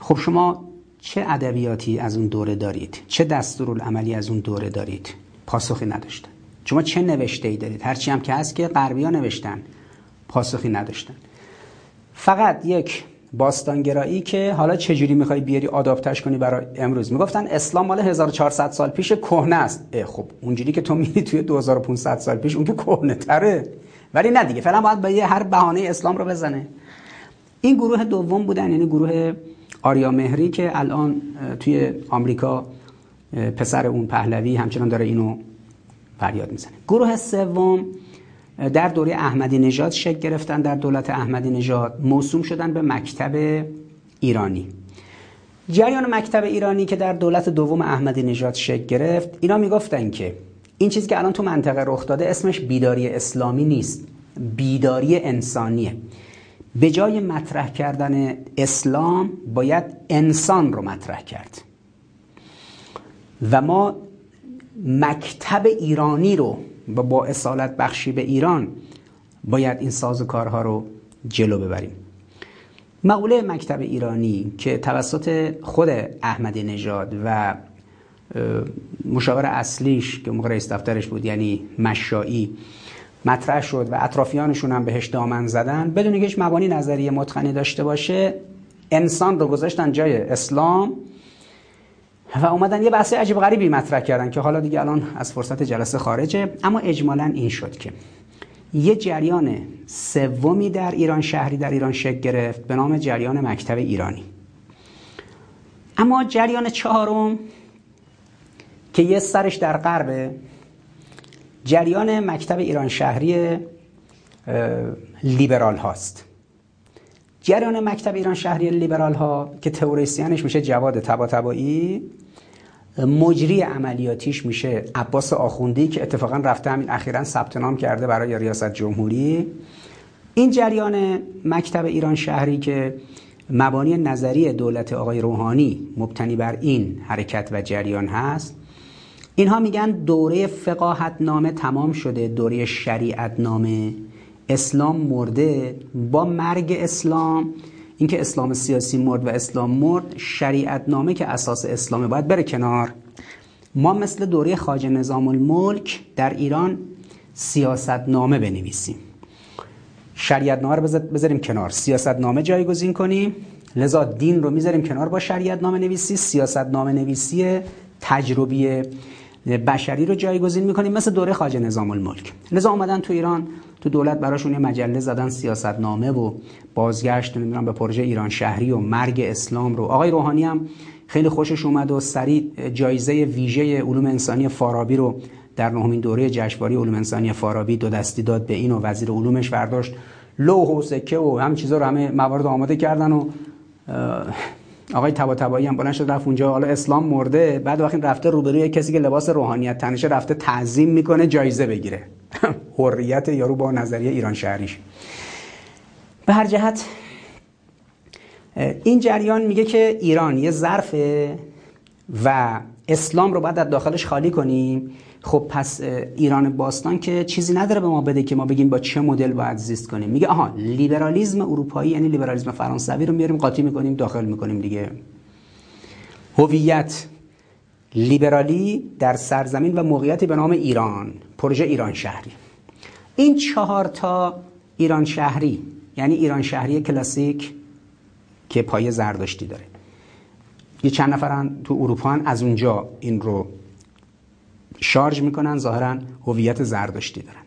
خب شما چه ادبیاتی از اون دوره دارید؟ چه دستورالعملی از اون دوره دارید؟ پاسخی نداشتن شما چه نوشته ای دارید هرچی هم که هست که غربی نوشتن. پاسخی نداشتن. فقط یک باستانگرایی که حالا چجوری می‌خوای بیاری آداپتش کنی برای امروز. می‌گفتن اسلام مال 1400 سال پیش کهنه است. خب اونجوری که تو میری توی 2500 سال پیش اون که کهنه تره. ولی نه دیگه فعلا باید به هر بهانه اسلام رو بزنه. این گروه دوم بودن یعنی گروه آریا مهری که الان توی آمریکا پسر اون پهلوی همچنان داره اینو فریاد می‌زنه. گروه سوم در دوره احمدی نژاد شکل گرفتن در دولت احمدی نژاد موسوم شدن به مکتب ایرانی. جریان مکتب ایرانی که در دولت دوم احمدی نژاد شکل گرفت اینا می‌گفتن که این چیزی که الان تو منطقه رخ داده اسمش بیداری اسلامی نیست بیداری انسانیه. به جای مطرح کردن اسلام باید انسان رو مطرح کرد. و ما مکتب ایرانی رو با با اصالت بخشی به ایران باید این ساز و کارها رو جلو ببریم. مقوله مکتب ایرانی که توسط خود احمدی نژاد و مشاور اصلیش که موقع رئیس دفترش بود یعنی مشایی مطرح شد و اطرافیانشون هم بهش دامن زدن. بدون که هیچ مبانی نظری متقنی داشته باشه انسان رو گذاشتن جای اسلام. و اومدن یه بحث عجیب غریبی مطرح کردن که حالا دیگه الان از فرصت جلسه خارجه. اما اجمالا این شد که یه جریان سومی در ایران شهری در ایران شکل گرفت به نام جریان مکتب ایرانی. اما جریان چهارم که یه سرش در غربه جریان مکتب ایران شهری لیبرال هاست. جریان مکتب ایران شهری لیبرال ها که تئوریسینش میشه جواد تباتبایی مجری عملیاتیش میشه. عباس آخوندی که اتفاقا رفته همین اخیرا ثبت نام کرده برای ریاست جمهوری. این جریان مکتب ایران شهری که مبانی نظری دولت آقای روحانی مبتنی بر این حرکت و جریان هست. اینها میگن دوره فقاهت نامه تمام شده دوره شریعت نامه اسلام مرده با مرگ اسلام اینکه اسلام سیاسی مرد و اسلام مرد شریعت نامه که اساس اسلامه باید بره کنار. ما مثل دوره خاج نظام الملک در ایران سیاست نامه بنویسیم. شریعت نامه رو بذاریم کنار. سیاست نامه جایگزین کنیم. لذا دین رو می‌ذاریم کنار با شریعت نامه نویسی. سیاست نامه نویسی تجربی بشری رو جایگزین می‌کنیم مثل دوره خاج نظام الملک لذا آمدن تو ایران تو دولت براشون یه مجله زدن سیاست نامه و بازگشت نمی‌دونم به پروژه ایران شهری و مرگ اسلام رو. آقای روحانی هم خیلی خوشش اومد و سریع جایزه ویژه علوم انسانی فارابی رو در نهمین دوره جشنواره علوم انسانی فارابی دو دستی داد به این و وزیر علومش برداشت. لوح و سکه و هم چیزا رو همه موارد آماده کردن و آقای تبا هم بلند شد رفت اونجا. حالا اسلام مرده. بعد وقتی رفته روبروی کسی که لباس روحانیت تنشه رفته تعظیم می‌کنه جایزه بگیره. حریت یارو با نظریه ایران شهریش. به هر جهت این جریان میگه که ایران یه ظرفه و اسلام رو باید از داخلش خالی کنیم. خب پس ایران باستان که چیزی نداره به ما بده که ما بگیم با چه مدل باید زیست کنیم. میگه آها لیبرالیزم اروپایی یعنی لیبرالیزم فرانسوی رو میاریم قاطی می‌کنیم داخل می‌کنیم دیگه. هویت لیبرالی در سرزمین و موقعیتی به نام ایران پروژه ایران شهری. این چهار تا ایران شهری یعنی ایران شهری کلاسیک که پایه زردشتی داره. یه چند نفرن تو اروپا از اونجا این رو شارژ می‌کنن ظاهرا هویت زردشتی دارن.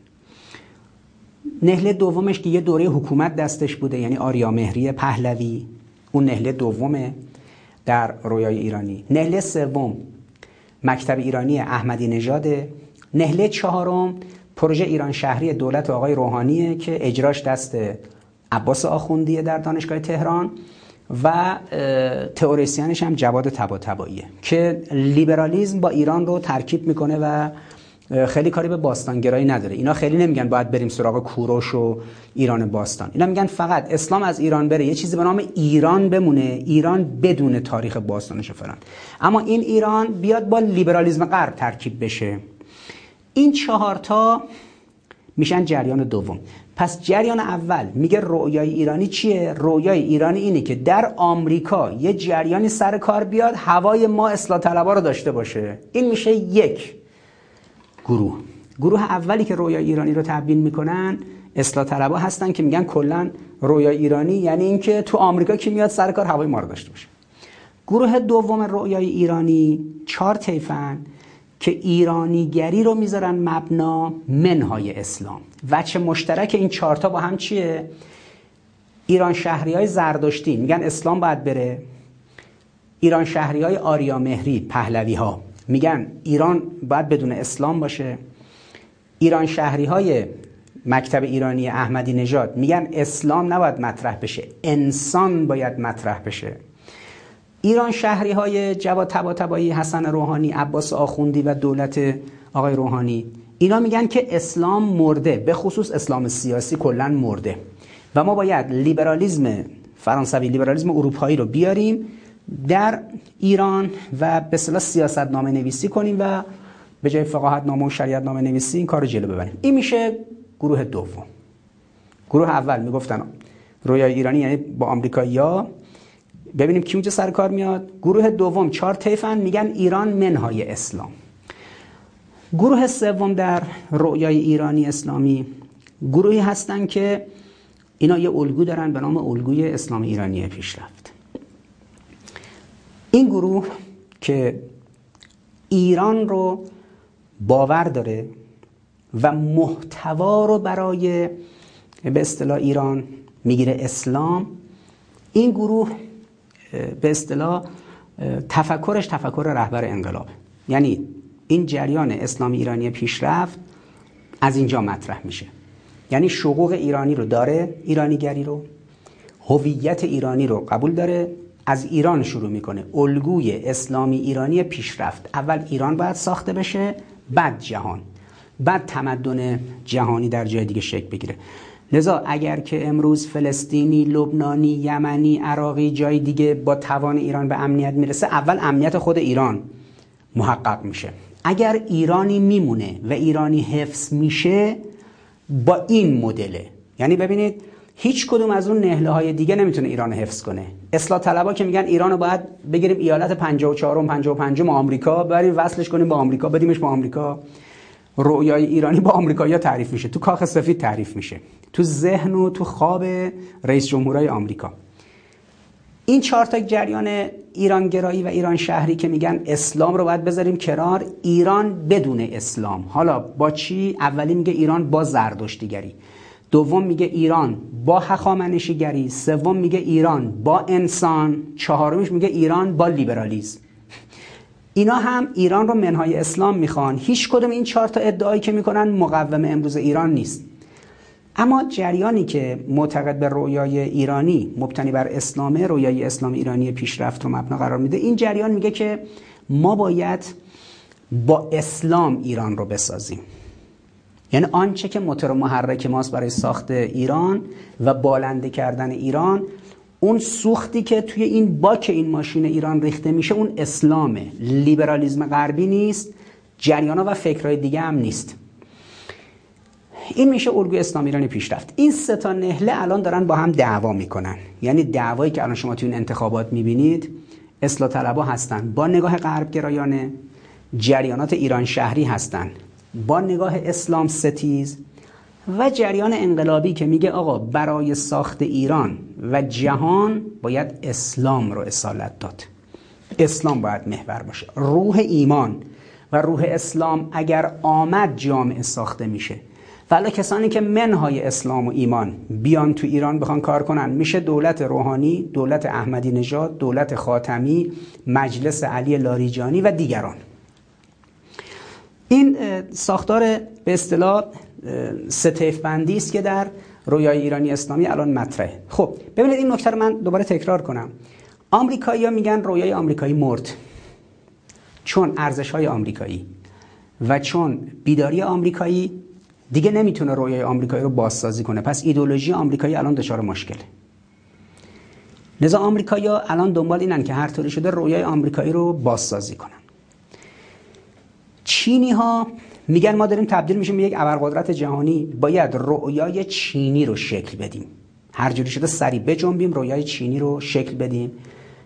نهله دومش که یه دوره حکومت دستش بوده یعنی آریا مهری پهلوی اون نهله دومه در رویای ایرانی. نهله سوم مکتب ایرانی احمدی نژاده. نهله چهارم پروژه ایران شهری دولت آقای روحانیه که اجراش دست عباس آخوندیه در دانشگاه تهران. و تئوریسینش هم جواد تبا که لیبرالیزم با ایران رو ترکیب می‌کنه و خیلی کاری به باستانگرایی نداره. اینا خیلی نمیگن باید بریم سراغ کوروش و ایران باستان. اینا میگن فقط اسلام از ایران بره یه چیزی به نام ایران بمونه ایران بدون تاریخ باستانش فران اما این ایران بیاد با لیبرالیزم غرب ترکیب بشه. این چهارتا میشن جریان دوم. پس جریان اول میگه رویای ایرانی چیه؟ رویای ایرانی اینه که در آمریکا یه جریانی سر کار بیاد هوای ما اصلاح طلبا رو داشته باشه. این میشه یک گروه. گروه اولی که رویای ایرانی رو تبیین می‌کنن اصلاح طلبا هستن که میگن کلا رویای ایرانی یعنی اینکه تو آمریکا کی میاد سر کار هوای ما رو داشته باشه. گروه دوم رویای ایرانی چهار تیفن که ایرانیگری رو می‌ذارن مبنا منهای اسلام. وچه مشترک این چهارتا با هم چیه؟ ایران شهری های زردشتی. میگن اسلام باید بره. ایران شهری های آریا مهری پهلوی ها میگن ایران باید بدون اسلام باشه. ایران شهری های مکتب ایرانی احمدی نژاد. میگن اسلام نباید مطرح بشه. انسان باید مطرح بشه. ایران شهری های جواد تبا حسن روحانی عباس آخوندی و دولت آقای روحانی. اینا میگن که اسلام مرده به خصوص اسلام سیاسی کلا مرده. و ما باید لیبرالیزم فرانسوی لیبرالیزم اروپایی رو بیاریم در ایران و به اصطلاح سیاست نامه نویسی کنیم و به جای فقاهت نامه و شریعت نامه نویسی این کار رو جلو ببریم. این میشه گروه دوم. گروه اول می‌گفتن رویای ایرانی یعنی با آمریکایی‌ها. ببینیم کی اونجا سر کار میاد. گروه دوم چهار تیفن میگن ایران منهای اسلام. گروه سوم در رؤیای ایرانی اسلامی گروهی هستن که اینا یه الگو دارن به نام الگوی اسلام ایرانی پیشرفت این گروه که ایران رو باور داره و محتوا رو برای به اصطلاح ایران می‌گیره اسلام این گروه به اصطلاح تفکرش تفکر رهبر انقلاب. یعنی این جریان اسلامی ایرانی پیشرفت از اینجا مطرح میشه. یعنی شقوق ایرانی رو داره ایرانیگری رو. هویت ایرانی رو قبول داره. از ایران شروع می‌کنه. الگوی اسلامی ایرانی پیشرفت. اول ایران باید ساخته بشه بعد جهان. بعد تمدن جهانی در جای دیگه شکل بگیره. لذا اگر که امروز فلسطینی، لبنانی، یمنی، عراقی جای دیگه با توان ایران به امنیت می‌رسه اول امنیت خود ایران محقق میشه. اگر ایرانی میمونه و ایرانی حفظ میشه با این مدله یعنی ببینید هیچ کدوم از اون نهله های دیگه نمی‌تونه ایران حفظ کنه. اصلاح طلبا که میگن ایران رو باید بگیریم ایالت 54 م 55 م آمریکا بریم وصلش کنیم با آمریکا بدیمش با آمریکا. رویای ایرانی با آمریکایی‌ها تعریف میشه. تو کاخ سفید تعریف میشه. تو ذهن و تو خواب رئیس جمهورهای آمریکا. این چهار تا جریان ایرانگرایی و ایران شهری که میگن اسلام رو باید بذاریم کنار ایران بدون اسلام. حالا با چی؟ اولی میگه ایران با زردشتیگری دوم میگه ایران با هخامنشیگری. سوم میگه ایران با انسان. چهارمش میگه ایران با لیبرالیزم اینا هم ایران رو منهای اسلام می‌خوان. هیچ کدوم این چهار تا ادعایی که می‌کنن مقوم امروز ایران نیست. اما جریانی که معتقد به رویای ایرانی مبتنی بر اسلامه رویای اسلام ایرانی پیشرفت رو مبنا قرار میده این جریان میگه که ما باید با اسلام ایران رو بسازیم. یعنی آنچه که موتور محرک ماست برای ساخت ایران و بالنده کردن ایران اون سوختی که توی این باک این ماشین ایران ریخته میشه اون اسلامه. لیبرالیزم غربی نیست جریانا و فکرهای دیگه هم نیست. این میشه الگوی اسلام ایرانی پیشرفت. این سه تا نهله الان دارن با هم دعوا می‌کنن. یعنی دعوایی که الان شما توی این انتخابات می‌بینید اصلاح طلبا هستن. با نگاه غرب گرایانه جریانات ایران شهری هستن. با نگاه اسلام ستیز و جریان انقلابی که میگه آقا برای ساخت ایران و جهان باید اسلام رو اصالت داد. اسلام باید محور باشه. روح ایمان و روح اسلام اگر آمد جامعه ساخته میشه ولی کسانی که منهای اسلام و ایمان بیان تو ایران بخوان کار کنن میشه دولت روحانی، دولت احمدی نژاد، دولت خاتمی، مجلس علی لاریجانی و دیگران. این ساختار به اصطلاح ستیف بندی است که در رویای ایرانی اسلامی الان مطرحه. خب ببینید این نکته رو من دوباره تکرار کنم. آمریکایی‌ها میگن رویای آمریکایی مرد. چون ارزش های آمریکایی و چون بیداری آمریکایی دیگه نمی‌تونه رویای آمریکایی رو بازسازی کنه. پس ایدولوژی آمریکایی الان دچار مشکله لذا آمریکایی‌ها الان دنبال اینن که هر طوری شده رویای آمریکایی رو بازسازی کنن. چینی ها میگن ما داریم تبدیل میشیم به یک ابرقدرت جهانی. باید رویای چینی رو شکل بدیم. هر جوری شده سری بجنبیم رویای چینی رو شکل بدیم.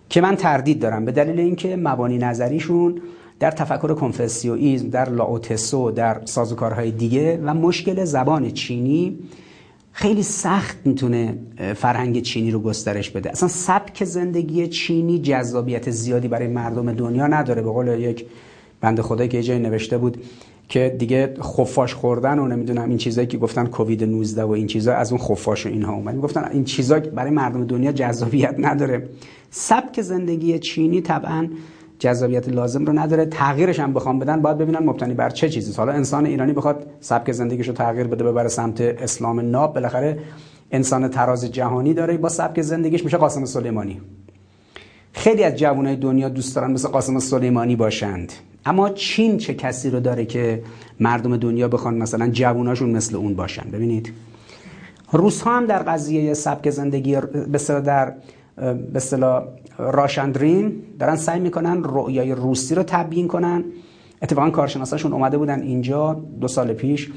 که من تردید دارم. به دلیل اینکه مبانی نظریشون در تفکر کنفسیویسم در لاوتسو در سازوکارهای دیگه و مشکل زبان چینی خیلی سخت می‌تونه فرهنگ چینی رو گسترش بده. اصلا سبک زندگی چینی جذابیت زیادی برای مردم دنیا نداره. به قول یک بنده خدایی که یه جایی نوشته بود که دیگه خفاش خوردن و نمی‌دونم این چیزایی که گفتن کووید 19 و این چیزا از اون خفاش و اینها اومد. گفتن این چیزا برای مردم دنیا جذابیت نداره. سبک زندگی چینی طبعا جذابیت لازم رو نداره. تغییرش هم بخوام بدن باید ببینن مبتنی بر چه چیزی. حالا انسان ایرانی بخواد سبک زندگیش رو تغییر بده ببره سمت اسلام ناب بالاخره انسان تراز جهانی داره با سبک زندگیش میشه قاسم سلیمانی. خیلی از جوانای دنیا دوست دارن مثل قاسم سلیمانی باشند. اما چین چه کسی رو داره که مردم دنیا بخوان مثلا جووناشون مثل اون باشن؟ ببینید. روس ها هم در قضیه سبک زندگی به در به راشندرین دارن سعی می‌کنن رؤیای روسی رو تبیین کنن. اتفاقا کارشناساشون اومده بودن اینجا دو سال پیش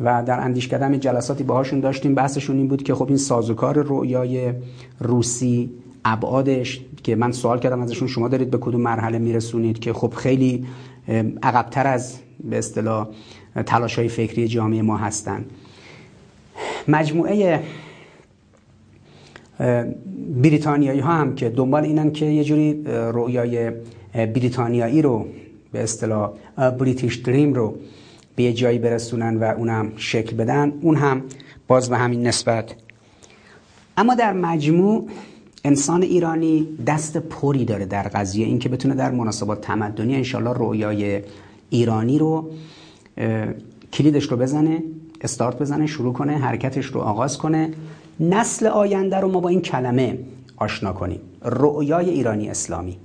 و در اندیش کردن جلساتی باهاشون داشتیم. بحثشون این بود که خب این سازوکار رؤیای روسی ابعادش که من سوال کردم ازشون شما دارید به کدوم مرحله میرسونید که خب خیلی عقبتر از به اصطلاح تلاش های فکری جامعه ما هستن. مجموعه بریتانیایی ها هم که دنبال اینن که یه جوری رویای بریتانیایی رو به اصطلاح بریتیش دریم رو به یه جایی برسونن و اونم شکل بدن اون هم باز به همین نسبت. اما در مجموع انسان ایرانی دست پری داره در قضیه این که بتونه در مناسبات تمدنی انشالله رویای ایرانی رو کلیدش رو بزنه استارت بزنه شروع کنه حرکتش رو آغاز کنه. نسل آینده رو ما با این کلمه آشنا کنیم. رویای ایرانی اسلامی.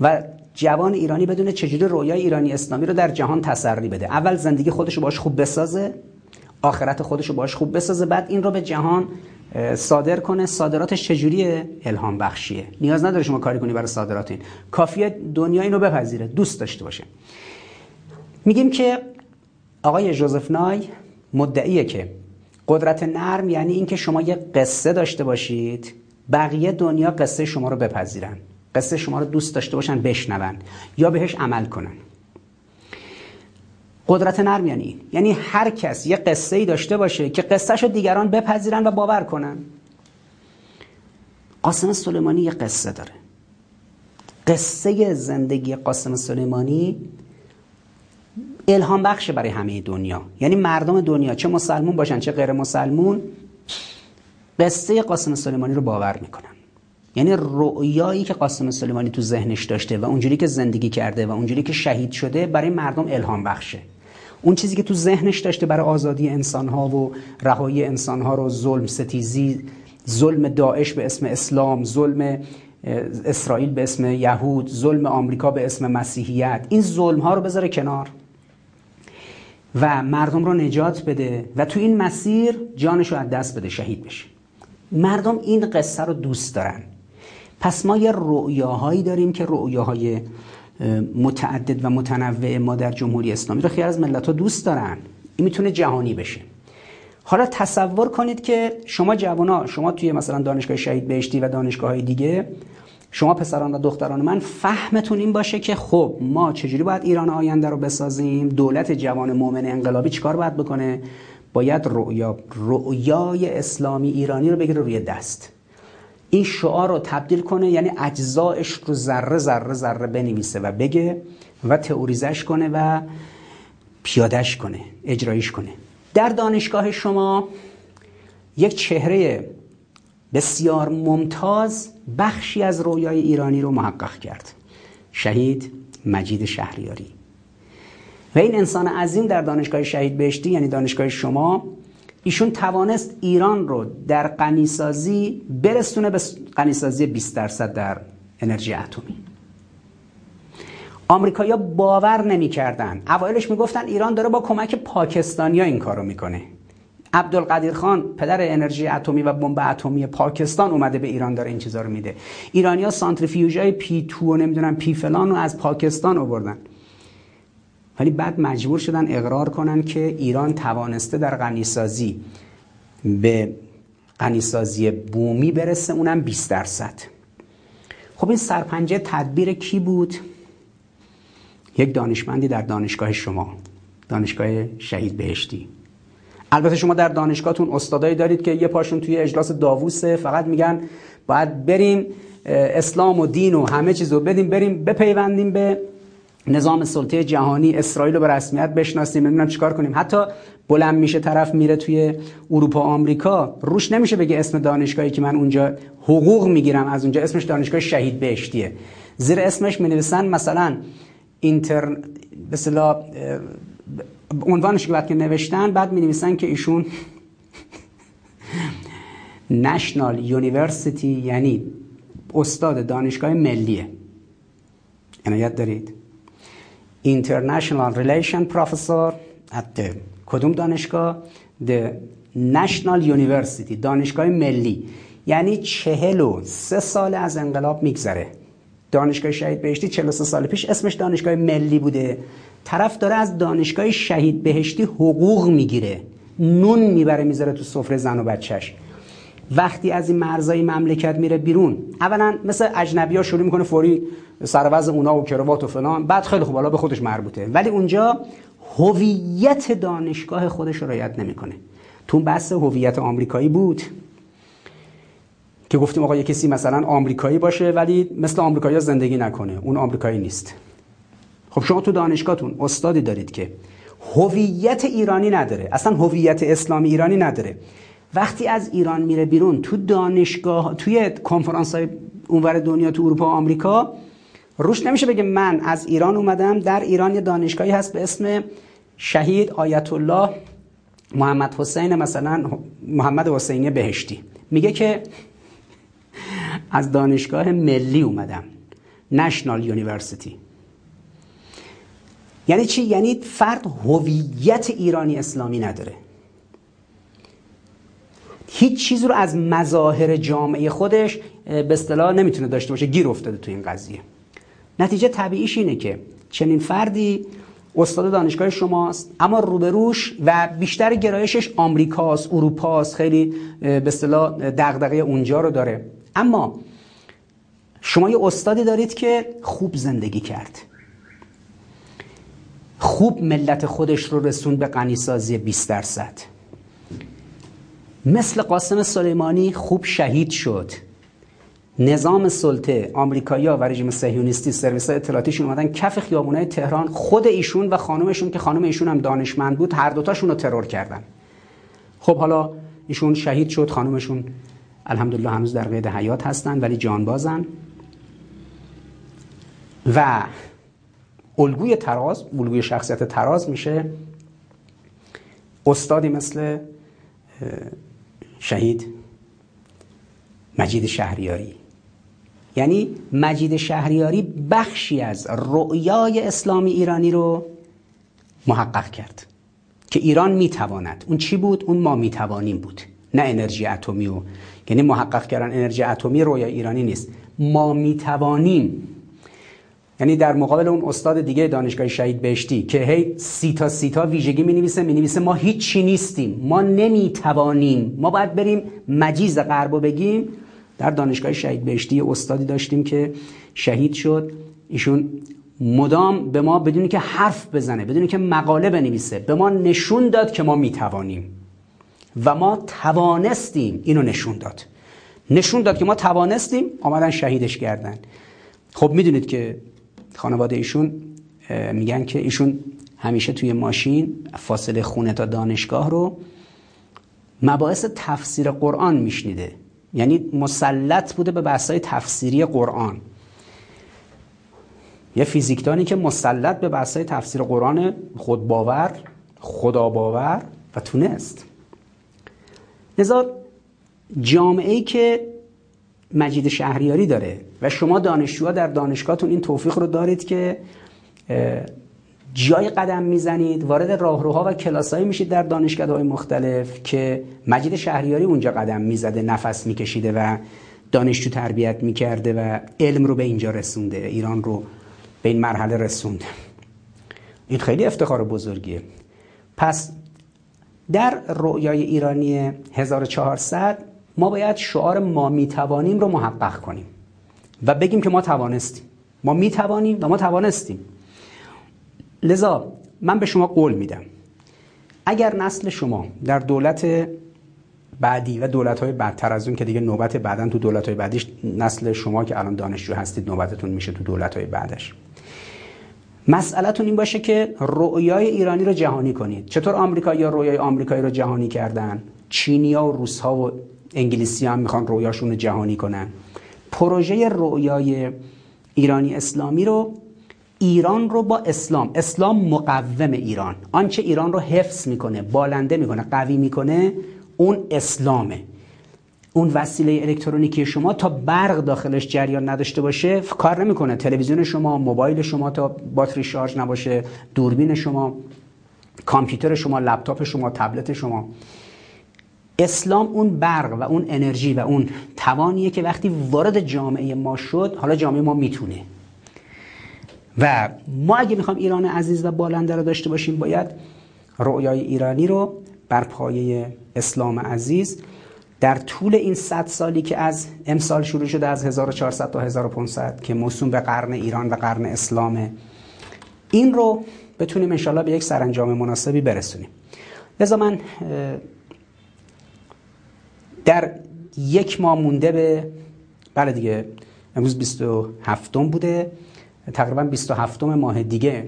و جوان ایرانی بدونه چجوری رویای ایرانی اسلامی رو در جهان تسری بده. اول زندگی خودش رو باش خوب بسازه آخرت خودش رو باش خوب بسازه بعد این رو به جهان صادر کنه. صادراتش چجوریه الهام بخشیه؟ نیاز نداره شما کاری کنی برای صادرات این. کافیه دنیا اینو بپذیره. دوست داشته باشه. میگیم که آقای جوزف نای مدعیه که قدرت نرم یعنی اینکه شما یه قصه داشته باشید بقیه دنیا قصه شما رو بپذیرن. قصه شما رو دوست داشته باشن بشنون یا بهش عمل کنن. قدرت نرم یعنی. یعنی هر کس یه قصه ای داشته باشه که قصهش رو دیگران بپذیرن و باور کنن. قاسم سلیمانی یه قصه داره. قصه زندگی قاسم سلیمانی الهام بخشه برای همه دنیا. یعنی مردم دنیا چه مسلمون باشن چه غیر مسلمون قصه قاسم سلیمانی رو باور می‌کنن. یعنی رؤیایی که قاسم سلیمانی تو ذهنش داشته و اونجوری که زندگی کرده و اونجوری که شهید شده برای مردم الهام بخشه. اون چیزی که تو ذهنش داشته برای آزادی انسانها و رهایی انسانها رو ظلم ستیزی ظلم داعش به اسم اسلام ظلم اسرائیل به اسم یهود ظلم آمریکا به اسم مسیحیت این ظلم ها رو بذاره کنار و مردم رو نجات بده و تو این مسیر جانش رو از دست بده شهید بشه. مردم این قصه رو دوست دارن. پس ما یه رؤیاهایی داریم که رؤیاهای متعدد و متنوع ما در جمهوری اسلامی رو خیلی از ملت ها دوست دارن. این می‌تونه جهانی بشه. حالا تصور کنید که شما جوانا شما توی مثلا دانشگاه شهید بهشتی و دانشگاه های دیگه شما پسران و دختران من فهمتون این باشه که خب ما چجوری باید ایران آینده رو بسازیم؟ دولت جوان مؤمن انقلابی چیکار باید بکنه؟ باید رؤیا رؤیای اسلامی ایرانی رو بگیره روی دست. این شعار رو تبدیل کنه یعنی اجزایش رو ذره ذره ذره بنویسه و بگه و تئوریزش کنه و پیادش کنه اجرایش کنه. در دانشگاه شما یک چهره بسیار ممتاز بخشی از رویای ایرانی رو محقق کرد. شهید مجید شهریاری. و این انسان عظیم در دانشگاه شهید بهشتی یعنی دانشگاه شما ایشون توانست ایران رو در قنیسازی برسونه به قنیسازی 20 درصد در انرژی اتمی. آمریکایی‌ها باور نمی‌کردن. اوایلش می‌گفتن ایران داره با کمک پاکستانیا این کارو می‌کنه. عبدالقدیر خان پدر انرژی اتمی و بمب اتمی پاکستان اومده به ایران داره این چیزا رو میده. ایرانیا سانتریفیوژهای پی تو و نمی‌دونم پی فلان رو از پاکستان آوردن. ولی بعد مجبور شدن اقرار کنن که ایران توانسته در غنیسازی به غنیسازی بومی برسه اونم 20 درصد. خب این سرپنجه تدبیر کی بود؟ یک دانشمندی در دانشگاه شما دانشگاه شهید بهشتی. البته شما در دانشگاهتون استادایی دارید که یه پاشون توی اجلاس داووسه فقط میگن باید بریم اسلام و دین و همه چیز رو بدیم بریم بپیوندیم به نظام سلطه جهانی اسرائیل رو به رسمیت بشناسیم نمی‌دونم چیکار کنیم. حتی بلند میشه طرف میره توی اروپا آمریکا روش نمیشه بگه اسم دانشگاهی که من اونجا حقوق می‌گیرم از اونجا اسمش دانشگاه شهید بهشتیه. زیر اسمش می مثلا inter مثلا عنوانش که بعد که نوشتن بعد می نویسن که ایشون national university یعنی استاد دانشگاه ملیه. عنایت دارید؟ International Relation Professor at the کدوم دانشگاه؟ The National University دانشگاه ملی. یعنی چهل و سه سال از انقلاب میگذره. دانشگاه شهید بهشتی 43 سال پیش اسمش دانشگاه ملی بوده. طرف داره از دانشگاه شهید بهشتی حقوق می‌گیره. نون می‌بره می‌ذاره تو سفره زن و بچهش. وقتی از این مرزای مملکت میره بیرون اولا مثل اجنبی ها شروع می‌کنه فوری سروز اونا و کروات و فلان. بعد خیلی خوب حالا به خودش مربوطه. ولی اونجا هویت دانشگاه خودش رو رعایت نمی‌کنه. تو بحث هویت آمریکایی بود که گفتیم آقا یه کسی مثلا آمریکایی باشه ولی مثل آمریکایی زندگی نکنه. اون آمریکایی نیست. خب شما تو دانشگاهتون استادی دارید که هویت ایرانی نداره. اصلا هویت اسلامی ایرانی نداره. وقتی از ایران میره بیرون تو دانشگاه توی کنفرانس های اونور دنیا تو اروپا و آمریکا روش نمیشه بگه من از ایران اومدم در ایران یه دانشگاهی هست به اسم شهید آیت الله محمد حسین مثلا محمد حسینی بهشتی. میگه که از دانشگاه ملی اومدم national university یعنی چی؟ یعنی فرد هویت ایرانی اسلامی نداره. هیچ چیز رو از مظاهر جامعه خودش به اصطلاح نمی‌تونه داشته باشه. گیر افتاده تو این قضیه. نتیجه طبیعیش اینه که چنین فردی استاد دانشگاه شماست اما روبروش و بیشتر گرایشش آمریکاست اروپاست خیلی به اصطلاح دغدغه اونجا رو داره. اما شما یه استادی دارید که خوب زندگی کرد. خوب ملت خودش رو رسوند به غنیسازی 20 درصد. مثل قاسم سلیمانی خوب شهید شد. نظام سلطه آمریکایی‌ها و رژیم صهیونیستی سرویس اطلاعاتیشون اومدن کف خیابونای تهران خود ایشون و خانومشون که خانم ایشون هم دانشمند بود هر دوتاشون رو ترور کردن. خب حالا ایشون شهید شد خانومشون الحمدلله هنوز در قید حیات هستن ولی جانبازن و الگوی تراز الگوی شخصیت تراز میشه. استادی مثل شهید مجید شهریاری. یعنی مجید شهریاری بخشی از رؤیای اسلامی ایرانی رو محقق کرد که ایران می‌تواند اون چی بود؟ اون ما می‌توانیم بود. نه انرژی اتمی و یعنی محقق کردن انرژی اتمی رویا ایرانی نیست. ما می‌توانیم یعنی در مقابل اون استاد دیگه دانشگاه شهید بهشتی که هی سی تا سی تا ویژگی می نویسه می نویسه ما هیچی نیستیم. ما نمی توانیم ما باید بریم مجیز غربو بگیم. در دانشگاه شهید بهشتی استادی داشتیم که شهید شد. ایشون مدام به ما بدونی که حرف بزنه بدونی که مقاله بنویسه به ما نشون داد که ما می‌توانیم. و ما توانستیم اینو نشون داد. نشون داد که ما توانستیم آمدن شهیدش کردن. خب می‌دونید که خانواده ایشون میگن که ایشون همیشه توی ماشین فاصله خونه تا دانشگاه رو مباحث تفسیر قرآن میشنیده. یعنی مسلط بوده به بحثای تفسیری قرآن. یه فیزیکدانی که مسلط به بحثای تفسیر قرآن خود باور خدا باور و تونست. لذا جامعه ای که مجید شهریاری داره. و شما دانشجوها در دانشگاهتون این توفیق رو دارید که جای قدم می‌زنید وارد راهروها و کلاسایی میشید در دانشگاه مختلف که مجید شهریاری اونجا قدم می‌زده نفس میکشیده و دانشجو تربیت می‌کرده و علم رو به اینجا رسونده ایران رو به این مرحله رسونده. این خیلی افتخار بزرگیه. پس در رویای ایرانی 1400 ما باید شعار ما می‌توانیم رو محقق کنیم و بگیم که ما توانستیم. ما می‌توانیم و ما توانستیم. لذا من به شما قول میدم. اگر نسل شما در دولت بعدی و دولت های بعدتر از اون که دیگه نوبت بعدا تو دولت های بعدیش نسل شما که الان دانشجو هستید نوبتتون میشه تو دولت های بعدش. مسئلهتون این باشه که رویای ایرانی رو جهانی کنید. چطور آمریکا یا رویای آمریکایی رو جهانی کردن؟ چینیا و روس ها و انگلیسی هم می‌خوان رویاشون رو جهانی کنن. پروژه رویای ایرانی اسلامی رو ایران رو با اسلام. اسلام مقوم ایران. آنچه ایران رو حفظ می‌کنه بالنده می‌کنه قوی می‌کنه اون اسلامه. اون وسیله الکترونیکی شما تا برق داخلش جریان نداشته باشه کار نمی‌کنه. تلویزیون شما موبایل شما تا باتری شارژ نباشه دوربین شما کامپیوتر شما لپتاپ شما تبلت شما. اسلام اون برق و اون انرژی و اون توانیه که وقتی وارد جامعه ما شد حالا جامعه ما می‌تونه. و ما اگه می‌خوام ایران عزیز و بالنده رو داشته باشیم باید رؤیای ایرانی رو بر پایه اسلام عزیز در طول این صد سالی که از امسال شروع شده از 1400 تا 1500 که موسوم به قرن ایران و قرن اسلامه این رو بتونیم انشالله به یک سرانجام مناسبی برسونیم. لذا من در یک ماه مونده به بله دیگه امروز 27 بوده. تقریبا 27 ماه دیگه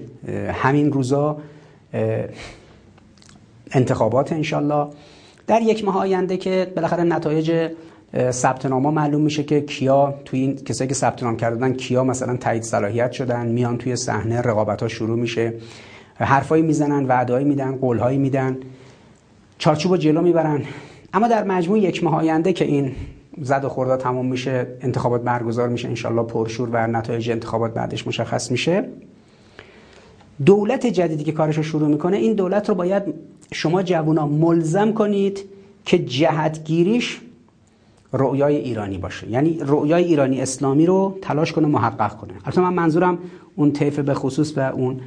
همین روزا انتخابات انشالله در یک ماه آینده که بالاخره نتایج ثبت نامه معلوم میشه که کیا توی این کسایی که ثبت نام کردن کیا مثلا تایید صلاحیت شدن میان توی صحنه رقابت ها شروع میشه. حرفایی می‌زنن وعدهایی میدن قولهایی میدن. چارچوب جلو می‌برن. اما در مجموع یک ماه آینده که این زد و خورده تمام میشه انتخابات برگزار میشه انشالله پرشور و نتایج انتخابات بعدش مشخص میشه. دولت جدیدی که کارش رو شروع می‌کنه این دولت رو باید شما جوونا ملزم کنید که جهتگیریش رؤیای ایرانی باشه. یعنی رؤیای ایرانی اسلامی رو تلاش کنه محقق کنه. البته من منظورم اون طیف به خصوص و اون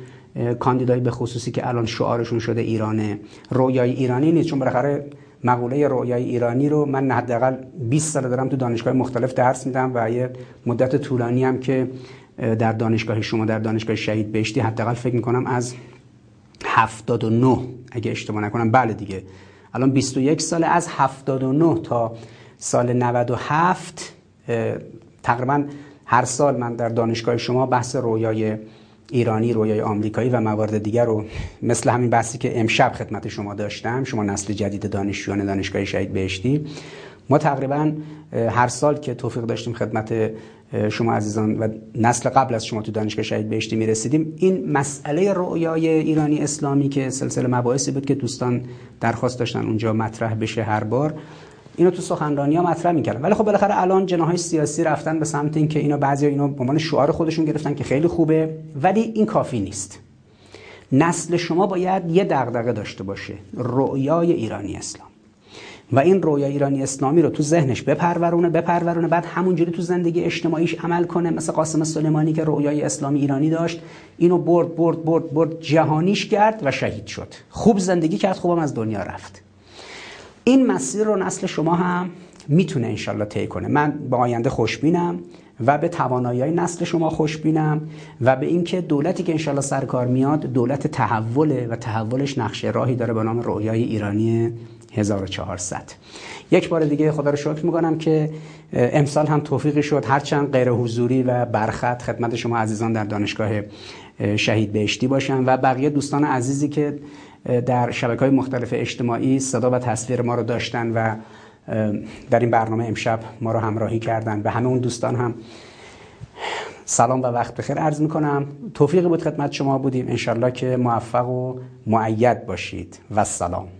کاندیدای به خصوصی که الان شعارشون شده ایرانه رویای ایرانی نیست چون بالاخره مقوله رویای ایرانی رو من حداقل 20 سال دارم تو دانشگاه مختلف درس میدم و یه مدت طولانی هم که در دانشگاه شما در دانشگاه شهید بهشتی حداقل فکر می‌کنم از 79 اگه اشتباه نکنم. بله دیگه. الان 21 سال از 79 تا سال 97 تقریبا هر سال من در دانشگاه شما بحث رویای ایرانی رویای آمریکایی و موارد دیگر رو مثل همین بحثی که امشب خدمت شما داشتم شما نسل جدید دانشجویان دانشگاه شهید بهشتی ما تقریبا هر سال که توفیق داشتیم خدمت شما عزیزان و نسل قبل از شما تو دانشگاه شهید بهشتی می‌رسیدیم این مسئله رویای ایرانی اسلامی که سلسله مباحثی بود که دوستان درخواست داشتن اونجا مطرح بشه هر بار. اینو تو سخنرانی ها مطرح می‌کردن ولی خب بالاخره الان جناهای سیاسی رفتن به سمت اینکه اینا بعضی اینو به عنوان شعار خودشون گرفتن که خیلی خوبه ولی این کافی نیست. نسل شما باید یه دغدغه داشته باشه. رؤیای ایرانی اسلام. و این رویای ایرانی اسلامی رو تو ذهنش بپرورونه بپرورونه بعد همونجوری تو زندگی اجتماعیش عمل کنه. مثل قاسم سلیمانی که رویای اسلامی ایرانی داشت اینو برد برد برد برد جهانیش کرد و شهید شد. خوب زندگی کرد خوبم از دنیا رفت. این مسیر رو نسل شما هم می‌تونه انشالله طی کنه. من به آینده خوشبینم و به توانایی نسل شما خوشبینم و به اینکه دولتی که انشالله سرکار میاد دولت تحوله و تحولش نقشه راهی داره به نام رویای ایرانی 1400 یک بار دیگه خدا رو شکر می‌کنم که امسال هم توفیقی شد. هرچند غیر حضوری و برخط خدمت شما عزیزان در دانشگاه شهید بهشتی باشم و بقیه دوستان عزیزی که در شبکه های مختلف اجتماعی صدا و تصویر ما رو داشتن و در این برنامه امشب ما رو همراهی کردن و همه اون دوستان هم سلام و وقت بخیر عرض می‌کنم. توفیقی بود خدمت شما بودیم. انشالله که موفق و معید باشید. و سلام.